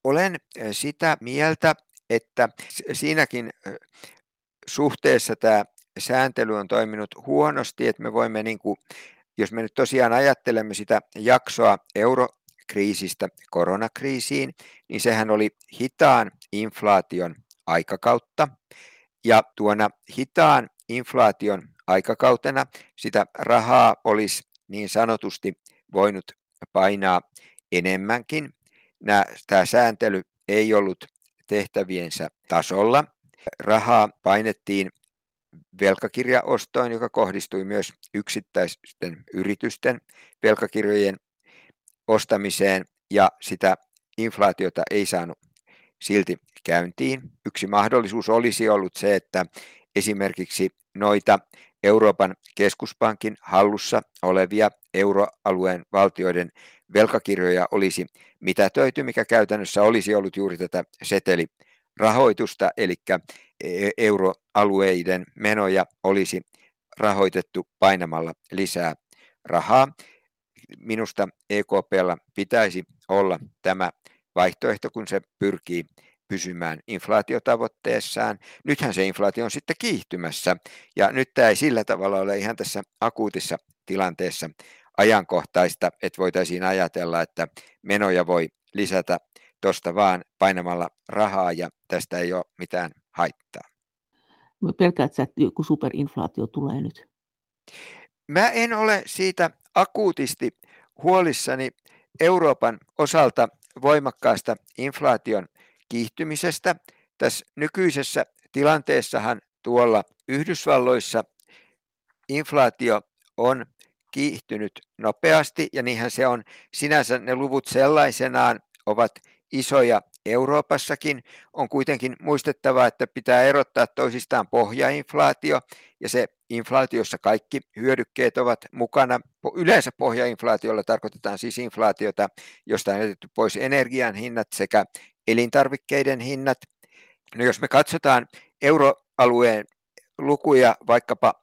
olen sitä mieltä, että siinäkin suhteessa tämä sääntely on toiminut huonosti, että me voimme, niin kuin, jos me nyt tosiaan ajattelemme sitä jaksoa euro kriisistä koronakriisiin, niin sehän oli hitaan inflaation aikakautta. Ja tuona hitaan inflaation aikakautena sitä rahaa olisi niin sanotusti voinut painaa enemmänkin. Tämä sääntely ei ollut tehtäviensä tasolla. Rahaa painettiin velkakirjaostoon, joka kohdistui myös yksittäisten yritysten velkakirjojen ostamiseen ja sitä inflaatiota ei saanut silti käyntiin. Yksi mahdollisuus olisi ollut se, että esimerkiksi noita Euroopan keskuspankin hallussa olevia euroalueen valtioiden velkakirjoja olisi mitätöity, mikä käytännössä olisi ollut juuri tätä setelirahoitusta, eli e-, euroalueiden menoja olisi rahoitettu painamalla lisää rahaa minusta EKPlla pitäisi olla tämä vaihtoehto, kun se pyrkii pysymään inflaatiotavoitteessaan. Nythän se inflaatio on sitten kiihtymässä ja nyt tämä ei sillä tavalla ole ihan tässä akuutissa tilanteessa ajankohtaista, että voitaisiin ajatella, että menoja voi lisätä tuosta vaan painamalla rahaa ja tästä ei ole mitään haittaa. Pelkäät että joku superinflaatio tulee nyt? Mä en ole siitä akuutisti huolissani Euroopan osalta voimakkaasta inflaation kiihtymisestä. Tässä nykyisessä tilanteessahan tuolla Yhdysvalloissa inflaatio on kiihtynyt nopeasti ja niinhän se on sinänsä ne luvut sellaisenaan ovat isoja Euroopassakin. On kuitenkin muistettava, että pitää erottaa toisistaan pohjainflaatio ja se inflaatiossa kaikki hyödykkeet ovat mukana. Yleensä pohjainflaatiolla tarkoitetaan siis inflaatiota, josta on jätetty pois energian hinnat sekä elintarvikkeiden hinnat. No jos me katsotaan euroalueen lukuja vaikkapa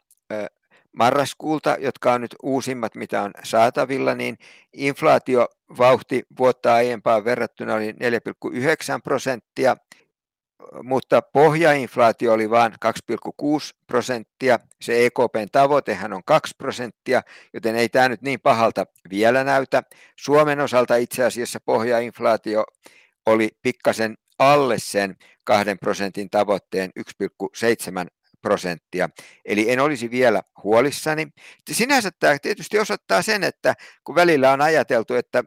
marraskuulta, jotka on nyt uusimmat, mitä on saatavilla, niin inflaatiovauhti vuotta aiempaan verrattuna oli 4,9 prosenttia, mutta pohjainflaatio oli vain 2,6 prosenttia. Se EKPn tavoitehan on 2 prosenttia, joten ei tämä nyt niin pahalta vielä näytä. Suomen osalta itse asiassa pohjainflaatio oli pikkasen alle sen 2 prosentin tavoitteen 1,7 prosenttia. Eli en olisi vielä huolissani. Sinänsä tämä tietysti osoittaa sen, että kun välillä on ajateltu, että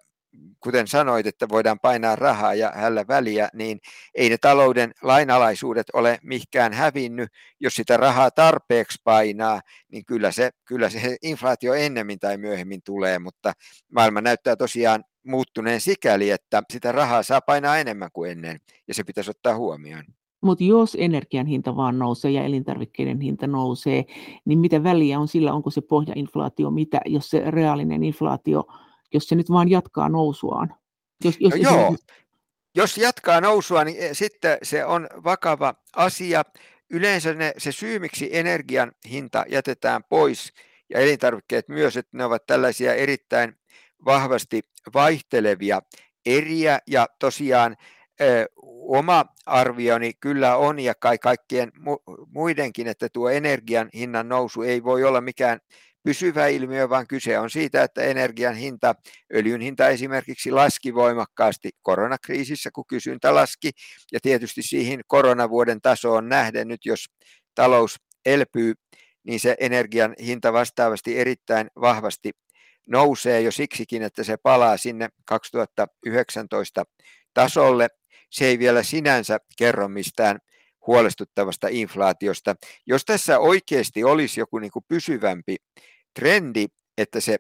kuten sanoit, että voidaan painaa rahaa ja hällä väliä, niin ei ne talouden lainalaisuudet ole mikään hävinnyt. Jos sitä rahaa tarpeeksi painaa, niin kyllä se, kyllä se inflaatio ennemmin tai myöhemmin tulee, mutta maailma näyttää tosiaan muuttuneen sikäli, että sitä rahaa saa painaa enemmän kuin ennen, ja se pitäisi ottaa huomioon. Mutta jos energian hinta vaan nousee ja elintarvikkeiden hinta nousee, niin mitä väliä on sillä, onko se pohjainflaatio mitä, jos se reaalinen inflaatio, jos se nyt vaan jatkaa nousuaan? Jos, jos no joo, jos jatkaa nousua, niin eh, sitten se on vakava asia. Yleensä ne, se syy, miksi energian hinta jätetään pois ja elintarvikkeet myös, että ne ovat tällaisia erittäin vahvasti vaihtelevia eriä ja tosiaan oma arvioni kyllä on ja kai kaikkien muidenkin, että tuo energian hinnan nousu ei voi olla mikään pysyvä ilmiö, vaan kyse on siitä, että energian hinta, öljyn hinta esimerkiksi laski voimakkaasti koronakriisissä, kun kysyntä laski, ja tietysti siihen koronavuoden tasoon nähden nyt, jos talous elpyy, niin se energian hinta vastaavasti erittäin vahvasti nousee jo siksikin, että se palaa sinne 2019 tasolle. Se ei vielä sinänsä kerro mistään huolestuttavasta inflaatiosta. Jos tässä oikeasti olisi joku niin kuin pysyvämpi trendi, että se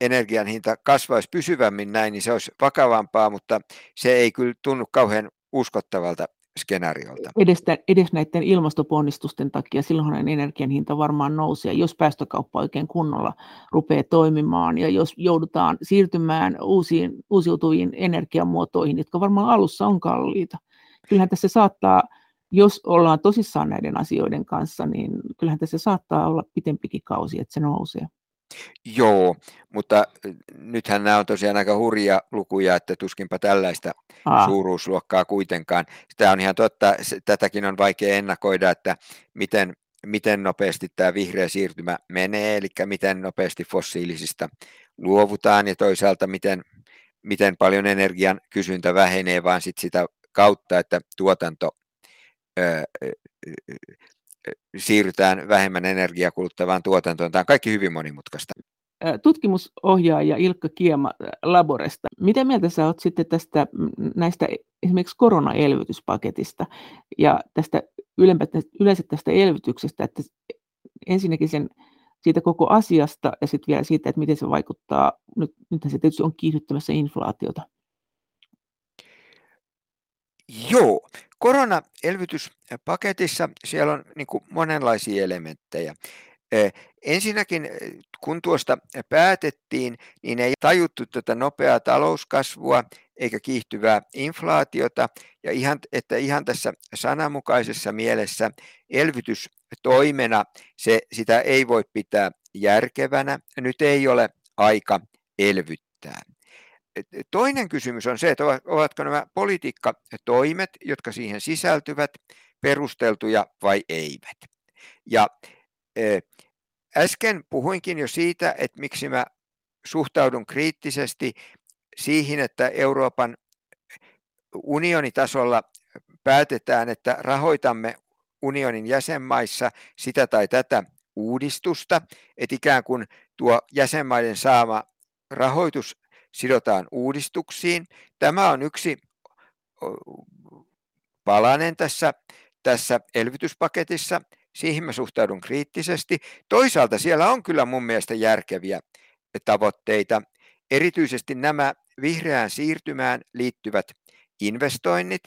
energian hinta kasvaisi pysyvämmin näin, niin se olisi vakavampaa, mutta se ei kyllä tunnu kauhean uskottavalta skenaariolta. Edes, edes näiden ilmastoponnistusten takia silloinhan energian hinta varmaan nousee, jos päästökauppa oikein kunnolla rupeaa toimimaan ja jos joudutaan siirtymään uusiin, uusiutuviin energiamuotoihin, jotka varmaan alussa on kalliita. Kyllähän tässä saattaa, jos ollaan tosissaan näiden asioiden kanssa, niin kyllähän tässä saattaa olla pitempikin kausi, että se nousee. Joo, mutta nythän nämä on tosiaan aika hurja lukuja, että tuskinpa tällaista Aa. suuruusluokkaa kuitenkaan. Tämä on ihan totta, tätäkin on vaikea ennakoida, että miten, miten nopeasti tämä vihreä siirtymä menee, eli miten nopeasti fossiilisista luovutaan ja toisaalta miten, miten paljon energian kysyntä vähenee, vaan sit sitä kautta, että tuotanto ö, siirrytään vähemmän energiaa kuluttavaan tuotantoon. Tämä on kaikki hyvin monimutkaista. Tutkimusohjaaja Ilkka Kiema Laboresta. Miten mieltä sä oot sitten tästä näistä esimerkiksi koronaelvytyspaketista ja tästä yleensä tästä elvytyksestä, että ensinnäkin sen siitä koko asiasta ja sitten vielä siitä, että miten se vaikuttaa, nyt, nythän se tietysti on kiihdyttämässä inflaatiota. Joo, koronaelvytyspaketissa siellä on niin kuin monenlaisia elementtejä. Ensinnäkin, kun tuosta päätettiin, niin ei tajuttu tätä nopeaa talouskasvua eikä kiihtyvää inflaatiota, ja ihan, että ihan tässä sananmukaisessa mielessä elvytystoimena se, sitä ei voi pitää järkevänä. Nyt ei ole aika elvyttää. Toinen kysymys on se, että ovatko nämä politiikkatoimet, jotka siihen sisältyvät, perusteltuja vai eivät. Ja äsken puhuinkin jo siitä, että miksi mä suhtaudun kriittisesti siihen, että Euroopan unionitasolla päätetään, että rahoitamme unionin jäsenmaissa sitä tai tätä uudistusta, että ikään kuin tuo jäsenmaiden saama rahoitus sidotaan uudistuksiin. Tämä on yksi palanen tässä, tässä elvytyspaketissa. Siihen mä suhtaudun kriittisesti. Toisaalta siellä on kyllä mun mielestä järkeviä tavoitteita. Erityisesti nämä vihreään siirtymään liittyvät investoinnit,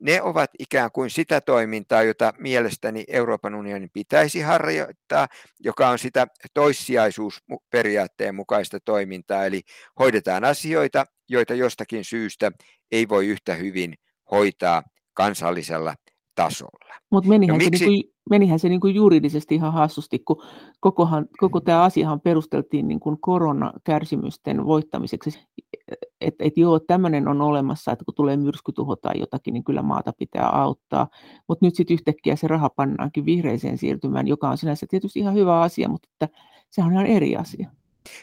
ne ovat ikään kuin sitä toimintaa, jota mielestäni Euroopan unionin pitäisi harjoittaa, joka on sitä toissijaisuusperiaatteen mukaista toimintaa, eli hoidetaan asioita, joita jostakin syystä ei voi yhtä hyvin hoitaa kansallisella tasolla. Mutta menihän, no, miksi... se niinku, menihän se niinku juridisesti ihan hassusti, kun kokohan, koko tämä asiahan perusteltiin niinku koronakärsimysten voittamiseksi että et joo, tämmöinen on olemassa, että kun tulee myrskytuho tai jotakin, niin kyllä maata pitää auttaa. Mutta nyt sitten yhtäkkiä se raha pannaankin vihreiseen siirtymään, joka on sinänsä tietysti ihan hyvä asia, mutta että se on ihan eri asia.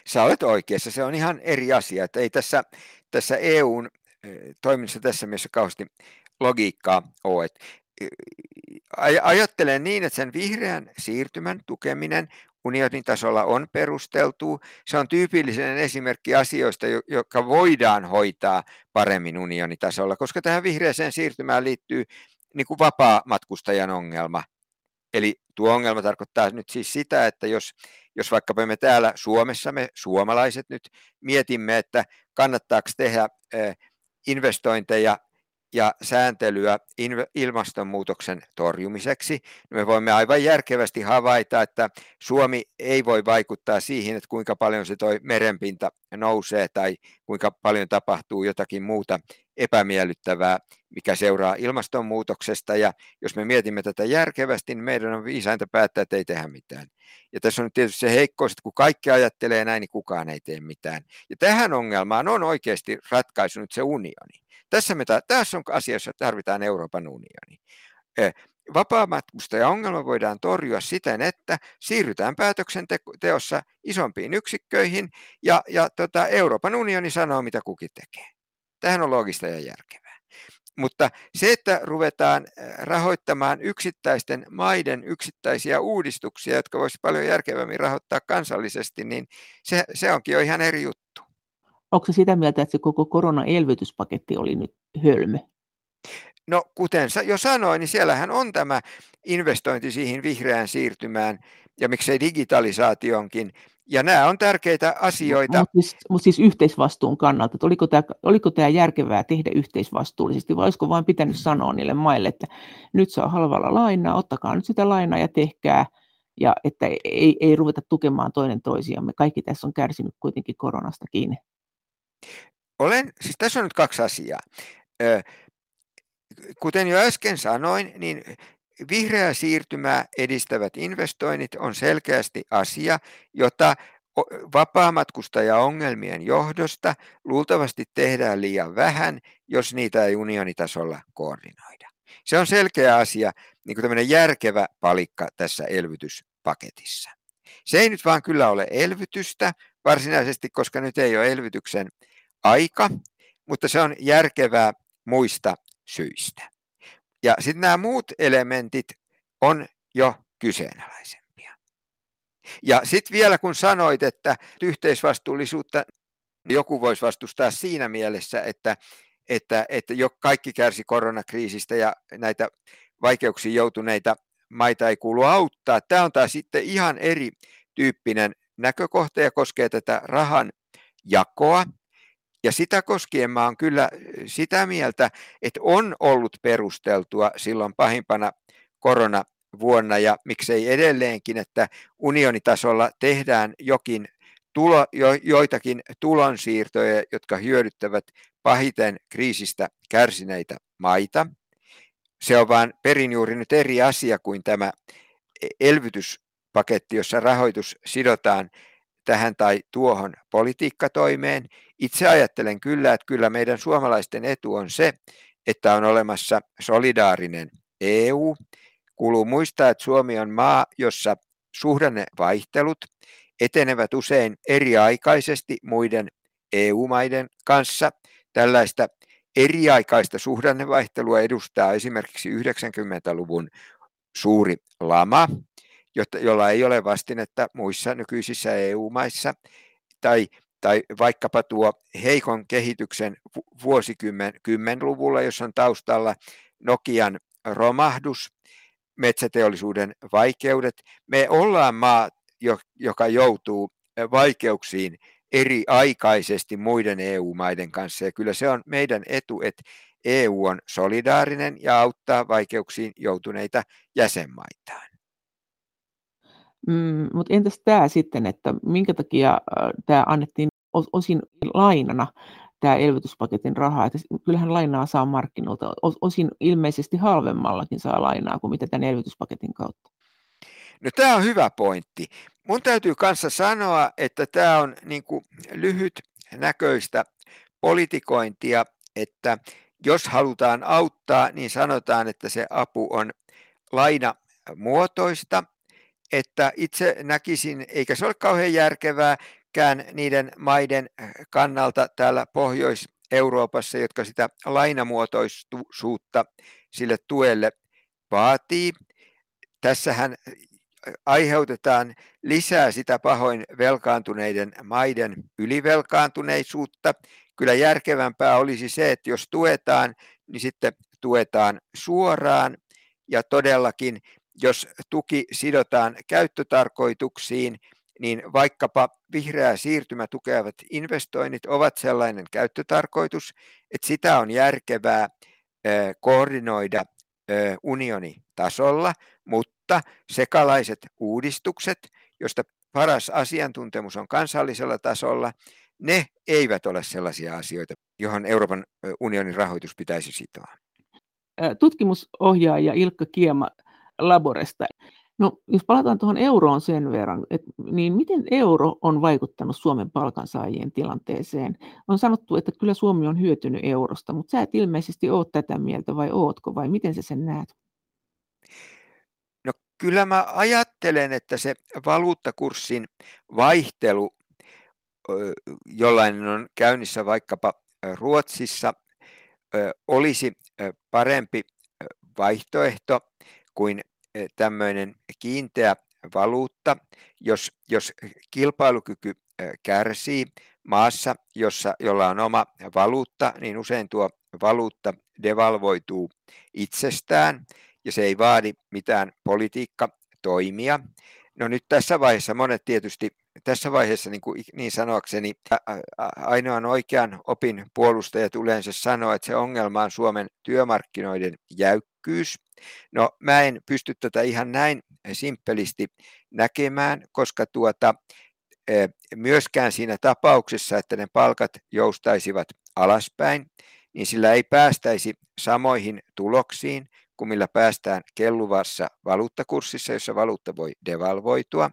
Sä olet oikeassa, se on ihan eri asia. Että ei tässä, tässä EUn toiminnassa tässä mielessä kauheasti logiikkaa ole. Et ajattelen niin, että sen vihreän siirtymän tukeminen unionin tasolla on perusteltu. Se on tyypillinen esimerkki asioista, jotka voidaan hoitaa paremmin unionitasolla, koska tähän vihreäseen siirtymään liittyy niin kuin vapaa-matkustajan ongelma. Eli tuo ongelma tarkoittaa nyt siis sitä, että jos, jos vaikka me täällä Suomessa, me suomalaiset nyt mietimme, että kannattaako tehdä investointeja ja sääntelyä ilmastonmuutoksen torjumiseksi, me voimme aivan järkevästi havaita, että Suomi ei voi vaikuttaa siihen, että kuinka paljon se toi merenpinta nousee tai kuinka paljon tapahtuu jotakin muuta epämiellyttävää, mikä seuraa ilmastonmuutoksesta. Ja jos me mietimme tätä järkevästi, niin meidän on viisainta päättää, että ei tehdä mitään. Ja tässä on tietysti se heikkous, että kun kaikki ajattelee näin, niin kukaan ei tee mitään. Ja tähän ongelmaan on oikeasti ratkaisu nyt se unioni. Tässä, me ta- tässä on asia, jossa tarvitaan Euroopan unioni. vapaamatkustajaongelma voidaan torjua siten, että siirrytään päätöksenteossa isompiin yksikköihin ja, ja tota, Euroopan unioni sanoo, mitä kukin tekee. Tähän on loogista ja järkevää. Mutta se, että ruvetaan äh, rahoittamaan yksittäisten maiden yksittäisiä uudistuksia, jotka voisi paljon järkevämmin rahoittaa kansallisesti, niin se, se onkin jo ihan eri juttu. Onko se sitä mieltä, että se koko korona-elvytyspaketti oli nyt hölmö? No kuten jo sanoin, niin siellähän on tämä investointi siihen vihreään siirtymään ja miksei digitalisaationkin. Ja nämä on tärkeitä asioita. Mutta siis, mut siis yhteisvastuun kannalta, että oliko tämä, oliko tämä järkevää tehdä yhteisvastuullisesti vai olisiko vain pitänyt sanoa niille maille, että nyt saa halvalla lainaa, ottakaa nyt sitä lainaa ja tehkää, ja että ei, ei ruveta tukemaan toinen toisiamme. Kaikki tässä on kärsinyt kuitenkin koronasta kiinni. Olen, siis tässä on nyt kaksi asiaa kuten jo äsken sanoin, niin vihreää siirtymää edistävät investoinnit on selkeästi asia, jota vapaamatkustajaongelmien johdosta luultavasti tehdään liian vähän, jos niitä ei unionitasolla koordinoida. Se on selkeä asia, niin kuin järkevä palikka tässä elvytyspaketissa. Se ei nyt vaan kyllä ole elvytystä varsinaisesti, koska nyt ei ole elvytyksen aika, mutta se on järkevää muista syistä. Ja sitten nämä muut elementit on jo kyseenalaisempia. Ja sitten vielä kun sanoit, että yhteisvastuullisuutta joku voisi vastustaa siinä mielessä, että, että, että jo kaikki kärsi koronakriisistä ja näitä vaikeuksiin joutuneita maita ei kuulu auttaa. Tämä on taas sitten ihan eri tyyppinen näkökohta ja koskee tätä rahan jakoa. Ja sitä koskien mä olen kyllä sitä mieltä, että on ollut perusteltua silloin pahimpana koronavuonna ja miksei edelleenkin, että unionitasolla tehdään jokin tulo, jo, joitakin tulonsiirtoja, jotka hyödyttävät pahiten kriisistä kärsineitä maita. Se on vain perin juuri nyt eri asia kuin tämä elvytyspaketti, jossa rahoitus sidotaan tähän tai tuohon politiikkatoimeen. Itse ajattelen kyllä, että kyllä meidän suomalaisten etu on se, että on olemassa solidaarinen EU. Kuuluu muistaa, että Suomi on maa, jossa suhdannevaihtelut etenevät usein eriaikaisesti muiden EU-maiden kanssa. Tällaista eriaikaista suhdannevaihtelua edustaa esimerkiksi 90-luvun suuri lama, jolla ei ole vastinetta muissa nykyisissä EU-maissa, tai, tai vaikkapa tuo heikon kehityksen vuosikymmen luvulla, jossa on taustalla Nokian romahdus, metsäteollisuuden vaikeudet. Me ollaan maa, joka joutuu vaikeuksiin eri aikaisesti muiden EU-maiden kanssa, ja kyllä se on meidän etu, että EU on solidaarinen ja auttaa vaikeuksiin joutuneita jäsenmaitaan. Mm, mutta entäs tämä sitten, että minkä takia tämä annettiin osin lainana, tämä elvytyspaketin raha, että kyllähän lainaa saa markkinoilta, osin ilmeisesti halvemmallakin saa lainaa kuin mitä tämän elvytyspaketin kautta. No tämä on hyvä pointti. Mun täytyy kanssa sanoa, että tämä on niin kuin lyhyt näköistä politikointia, että jos halutaan auttaa, niin sanotaan, että se apu on lainamuotoista että itse näkisin, eikä se ole kauhean järkevääkään niiden maiden äh, kannalta täällä Pohjois-Euroopassa, jotka sitä lainamuotoisuutta sille tuelle vaatii. Tässähän äh, aiheutetaan lisää sitä pahoin velkaantuneiden maiden ylivelkaantuneisuutta. Kyllä järkevämpää olisi se, että jos tuetaan, niin sitten tuetaan suoraan ja todellakin jos tuki sidotaan käyttötarkoituksiin, niin vaikkapa vihreää siirtymä tukevat investoinnit ovat sellainen käyttötarkoitus, että sitä on järkevää koordinoida unionitasolla, mutta sekalaiset uudistukset, joista paras asiantuntemus on kansallisella tasolla, ne eivät ole sellaisia asioita, johon Euroopan unionin rahoitus pitäisi sitoa. Tutkimusohjaaja Ilkka Kiema Laboresta. No, jos palataan tuohon euroon sen verran, et, niin miten euro on vaikuttanut Suomen palkansaajien tilanteeseen? On sanottu, että kyllä Suomi on hyötynyt eurosta, mutta sä et ilmeisesti ole tätä mieltä vai ootko vai miten sä sen näet? kyllä mä ajattelen, että se valuuttakurssin vaihtelu, jollainen on käynnissä vaikkapa Ruotsissa, olisi parempi vaihtoehto kuin tämmöinen kiinteä valuutta, jos, jos kilpailukyky kärsii maassa, jossa, jolla on oma valuutta, niin usein tuo valuutta devalvoituu itsestään ja se ei vaadi mitään politiikkatoimia. No nyt tässä vaiheessa monet tietysti, tässä vaiheessa niin, kuin, niin sanoakseni ainoan oikean opin puolustajat yleensä sanoo, että se ongelma on Suomen työmarkkinoiden jäykkyys. No mä en pysty tätä ihan näin simppelisti näkemään, koska tuota, myöskään siinä tapauksessa, että ne palkat joustaisivat alaspäin, niin sillä ei päästäisi samoihin tuloksiin kuin millä päästään kelluvassa valuuttakurssissa, jossa valuutta voi devalvoitua.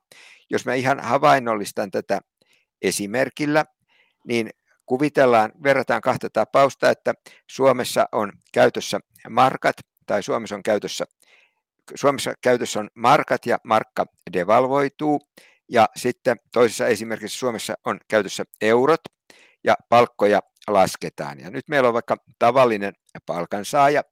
Jos mä ihan havainnollistan tätä esimerkillä, niin kuvitellaan, verrataan kahta tapausta, että Suomessa on käytössä markat tai Suomessa on käytössä, Suomessa käytössä on markat ja markka devalvoituu ja sitten toisessa esimerkiksi Suomessa on käytössä eurot ja palkkoja lasketaan. Ja nyt meillä on vaikka tavallinen palkansaaja,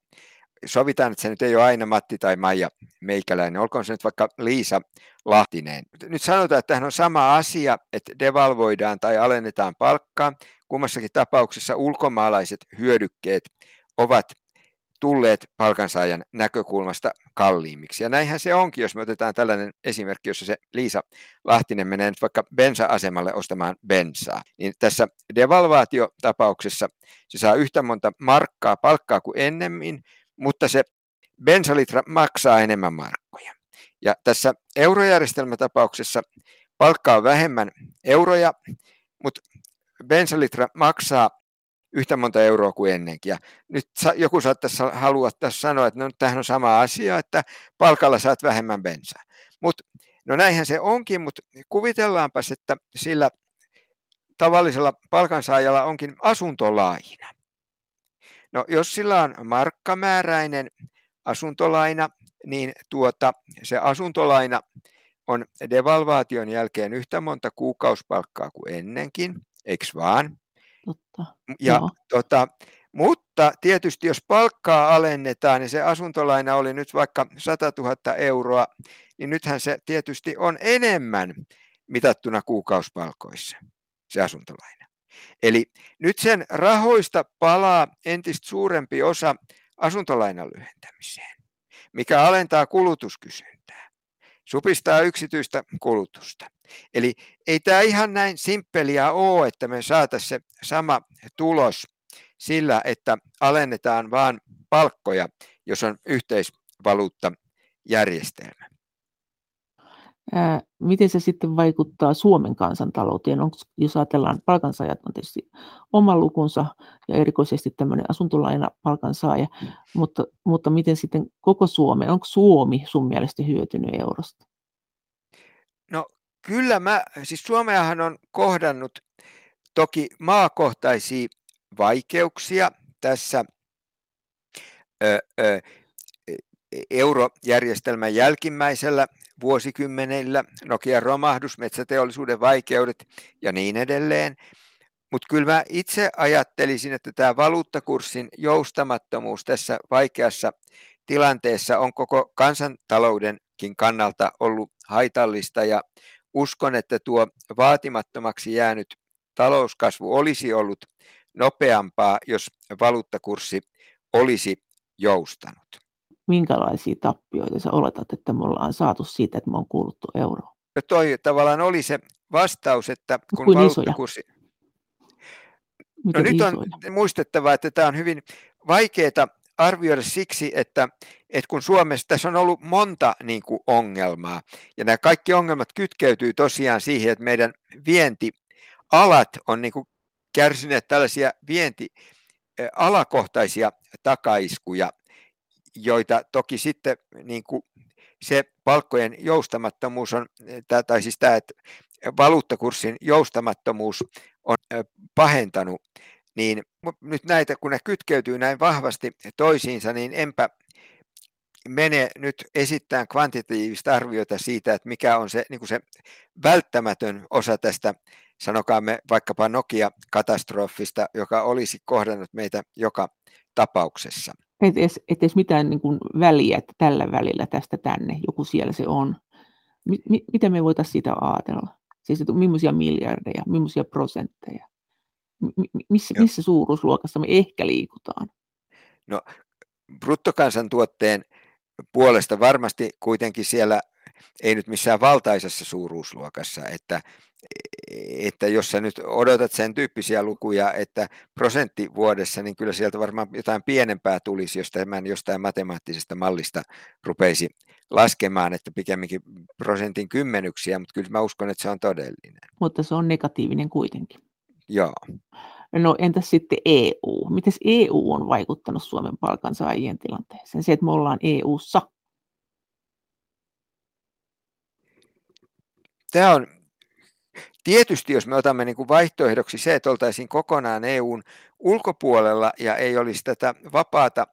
sovitaan, että se nyt ei ole aina Matti tai Maija Meikäläinen, olkoon se nyt vaikka Liisa Lahtinen. Nyt sanotaan, että tähän on sama asia, että devalvoidaan tai alennetaan palkkaa. Kummassakin tapauksessa ulkomaalaiset hyödykkeet ovat tulleet palkansaajan näkökulmasta kalliimmiksi. Ja näinhän se onkin, jos me otetaan tällainen esimerkki, jossa se Liisa Lahtinen menee nyt vaikka bensa-asemalle ostamaan bensaa. Niin tässä devalvaatiotapauksessa se saa yhtä monta markkaa palkkaa kuin ennemmin, mutta se bensalitra maksaa enemmän markkoja. Ja tässä eurojärjestelmätapauksessa palkkaa vähemmän euroja, mutta bensalitra maksaa yhtä monta euroa kuin ennenkin. Ja nyt joku saattaisi halua tässä sanoa, että no, tämähän on sama asia, että palkalla saat vähemmän bensaa. Mut, no näinhän se onkin, mutta kuvitellaanpas, että sillä tavallisella palkansaajalla onkin asuntolaina. No jos sillä on markkamääräinen asuntolaina, niin tuota, se asuntolaina on devalvaation jälkeen yhtä monta kuukausipalkkaa kuin ennenkin, eikö vaan? Totta. Ja, tota, mutta tietysti jos palkkaa alennetaan, niin se asuntolaina oli nyt vaikka 100 000 euroa, niin nythän se tietysti on enemmän mitattuna kuukausipalkoissa, se asuntolaina. Eli nyt sen rahoista palaa entistä suurempi osa asuntolainan lyhentämiseen, mikä alentaa kulutuskysyntää, supistaa yksityistä kulutusta. Eli ei tämä ihan näin simppeliä ole, että me saataisiin se sama tulos sillä, että alennetaan vain palkkoja, jos on yhteisvaluuttajärjestelmä. Ää, miten se sitten vaikuttaa Suomen kansantalouteen? Onko, jos ajatellaan, palkansaajat on tietysti oma lukunsa ja erikoisesti tämmöinen asuntolaina palkansaaja, mutta, mutta miten sitten koko Suomi, onko Suomi sun mielestä hyötynyt eurosta? No kyllä mä, siis Suomeahan on kohdannut toki maakohtaisia vaikeuksia tässä ö, ö, eurojärjestelmän jälkimmäisellä vuosikymmenillä, Nokian romahdus, metsäteollisuuden vaikeudet ja niin edelleen. Mutta kyllä mä itse ajattelisin, että tämä valuuttakurssin joustamattomuus tässä vaikeassa tilanteessa on koko kansantaloudenkin kannalta ollut haitallista ja uskon, että tuo vaatimattomaksi jäänyt talouskasvu olisi ollut nopeampaa, jos valuuttakurssi olisi joustanut. Minkälaisia tappioita sä oletat, että me ollaan saatu siitä, että me on kuuluttu euroon? No toi tavallaan oli se vastaus, että kun Kuin valuuttakurssi... No nyt on muistettava, että tämä on hyvin vaikeaa arvioida siksi, että, että kun Suomessa tässä on ollut monta niin kuin, ongelmaa, ja nämä kaikki ongelmat kytkeytyy tosiaan siihen, että meidän vientialat on niin kuin, kärsineet tällaisia vientialakohtaisia takaiskuja, joita toki sitten niin kuin, se palkkojen joustamattomuus on, tai siis tämä, että valuuttakurssin joustamattomuus on pahentanut niin nyt näitä, kun ne kytkeytyy näin vahvasti toisiinsa, niin enpä mene nyt esittämään kvantitatiivista arviota siitä, että mikä on se, niin kuin se välttämätön osa tästä, sanokaamme vaikkapa Nokia-katastrofista, joka olisi kohdannut meitä joka tapauksessa. Et edes, et edes mitään niin kuin väliä, että tällä välillä tästä tänne, joku siellä se on. M- mitä me voitaisiin siitä ajatella? Siis että millaisia miljardeja, millaisia prosentteja? M- missä, missä suuruusluokassa me ehkä liikutaan? No bruttokansantuotteen puolesta varmasti kuitenkin siellä ei nyt missään valtaisessa suuruusluokassa, että, että jos sä nyt odotat sen tyyppisiä lukuja, että prosentti vuodessa, niin kyllä sieltä varmaan jotain pienempää tulisi, jos tämän jostain matemaattisesta mallista rupeisi laskemaan, että pikemminkin prosentin kymmenyksiä, mutta kyllä mä uskon, että se on todellinen. Mutta se on negatiivinen kuitenkin. Joo. No entäs sitten EU? Miten EU on vaikuttanut Suomen palkansaajien tilanteeseen? Se, että me ollaan EUssa. Tämä on tietysti, jos me otamme niin kuin vaihtoehdoksi se, että oltaisiin kokonaan EUn ulkopuolella ja ei olisi tätä vapaata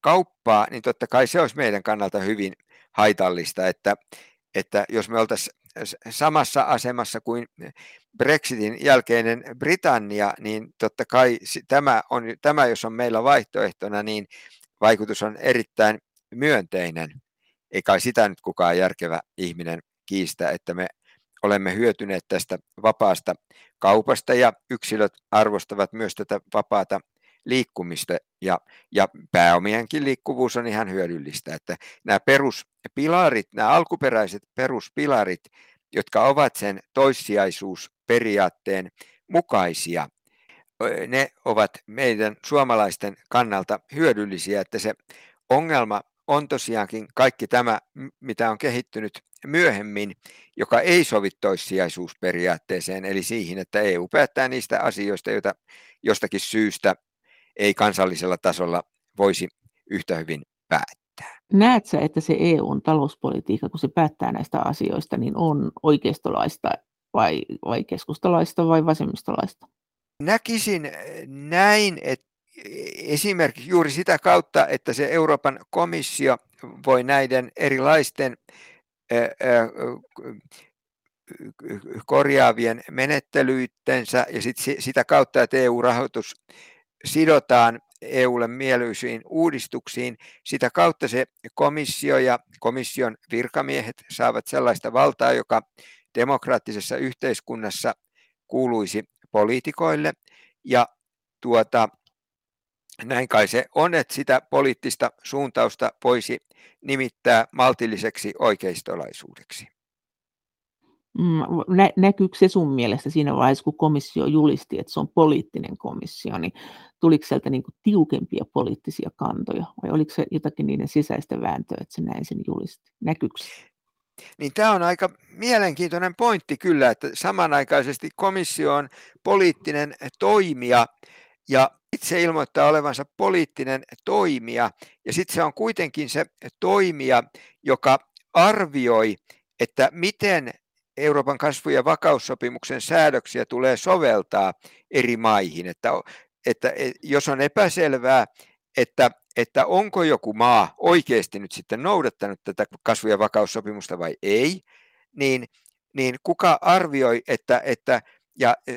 kauppaa, niin totta kai se olisi meidän kannalta hyvin haitallista, että, että jos me oltaisiin samassa asemassa kuin Brexitin jälkeinen Britannia, niin totta kai tämä, on, tämä jos on meillä vaihtoehtona, niin vaikutus on erittäin myönteinen. Ei kai sitä nyt kukaan järkevä ihminen kiistä, että me olemme hyötyneet tästä vapaasta kaupasta ja yksilöt arvostavat myös tätä vapaata liikkumista ja, ja pääomienkin liikkuvuus on ihan hyödyllistä, että nämä peruspilarit, nämä alkuperäiset peruspilarit, jotka ovat sen toissijaisuusperiaatteen mukaisia, ne ovat meidän suomalaisten kannalta hyödyllisiä, että se ongelma on tosiaankin kaikki tämä, mitä on kehittynyt myöhemmin, joka ei sovi toissijaisuusperiaatteeseen, eli siihen, että EU päättää niistä asioista, joita jostakin syystä ei kansallisella tasolla voisi yhtä hyvin päättää. Näetkö, että se EUn talouspolitiikka, kun se päättää näistä asioista, niin on oikeistolaista vai, vai keskustalaista vai vasemmistolaista? Näkisin näin, että esimerkiksi juuri sitä kautta, että se Euroopan komissio voi näiden erilaisten korjaavien menettelyittensä ja sit sitä kautta, että EU-rahoitus sidotaan EUlle mieluisiin uudistuksiin. Sitä kautta se komissio ja komission virkamiehet saavat sellaista valtaa, joka demokraattisessa yhteiskunnassa kuuluisi poliitikoille. Ja tuota, näin kai se on, että sitä poliittista suuntausta voisi nimittää maltilliseksi oikeistolaisuudeksi. Mm, nä, näkyykö se sun mielestä siinä vaiheessa, kun komissio julisti, että se on poliittinen komissio, niin tuliko sieltä niin tiukempia poliittisia kantoja, vai oliko se jotakin niiden sisäistä vääntöä, että se näin sen julisti? Näkyykö? Niin tämä on aika mielenkiintoinen pointti kyllä, että samanaikaisesti komissio on poliittinen toimija ja itse ilmoittaa olevansa poliittinen toimija, ja sitten se on kuitenkin se toimija, joka arvioi, että miten Euroopan kasvu- ja vakaussopimuksen säädöksiä tulee soveltaa eri maihin. Että, että jos on epäselvää, että, että onko joku maa oikeasti nyt sitten noudattanut tätä kasvu- ja vakaussopimusta vai ei, niin, niin kuka arvioi, että, että ja e,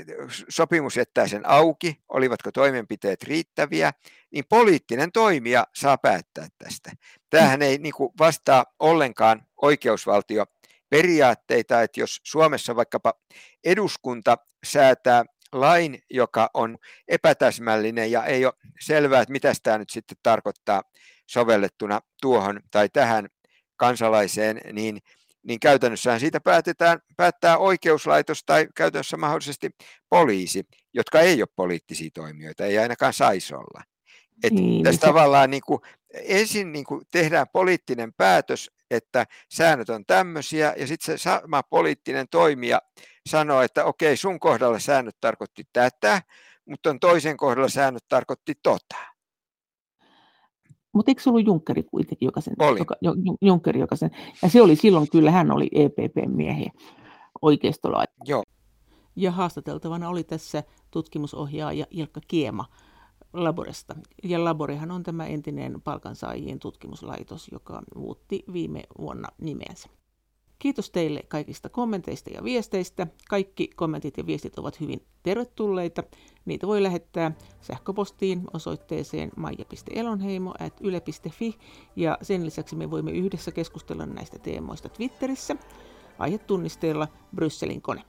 sopimus jättää sen auki, olivatko toimenpiteet riittäviä, niin poliittinen toimija saa päättää tästä. Tämähän ei niin kuin vastaa ollenkaan oikeusvaltio periaatteita, että jos Suomessa vaikkapa eduskunta säätää lain, joka on epätäsmällinen ja ei ole selvää, että mitä tämä nyt sitten tarkoittaa sovellettuna tuohon tai tähän kansalaiseen, niin niin käytännössähän siitä päätetään, päättää oikeuslaitos tai käytännössä mahdollisesti poliisi, jotka ei ole poliittisia toimijoita, ei ainakaan saisi olla. Et niin, tässä se... tavallaan niin kuin, ensin niin kuin tehdään poliittinen päätös, että säännöt on tämmöisiä, ja sitten se sama poliittinen toimija sanoo, että okei, sun kohdalla säännöt tarkoitti tätä, mutta on toisen kohdalla säännöt tarkoitti tota. Mutta eikö se ollut Junckeri kuitenkin, joka sen, oli. Joka, Junckeri, joka sen, ja se oli silloin, kyllä hän oli EPP-miehiä oikeistolainen. Joo. Ja haastateltavana oli tässä tutkimusohjaaja Ilkka Kiema. Laboresta. Ja Laborehan on tämä entinen palkansaajien tutkimuslaitos, joka muutti viime vuonna nimensä. Kiitos teille kaikista kommenteista ja viesteistä. Kaikki kommentit ja viestit ovat hyvin tervetulleita. Niitä voi lähettää sähköpostiin osoitteeseen maija.elonheimo.yle.fi ja sen lisäksi me voimme yhdessä keskustella näistä teemoista Twitterissä aihetunnisteella Brysselin kone.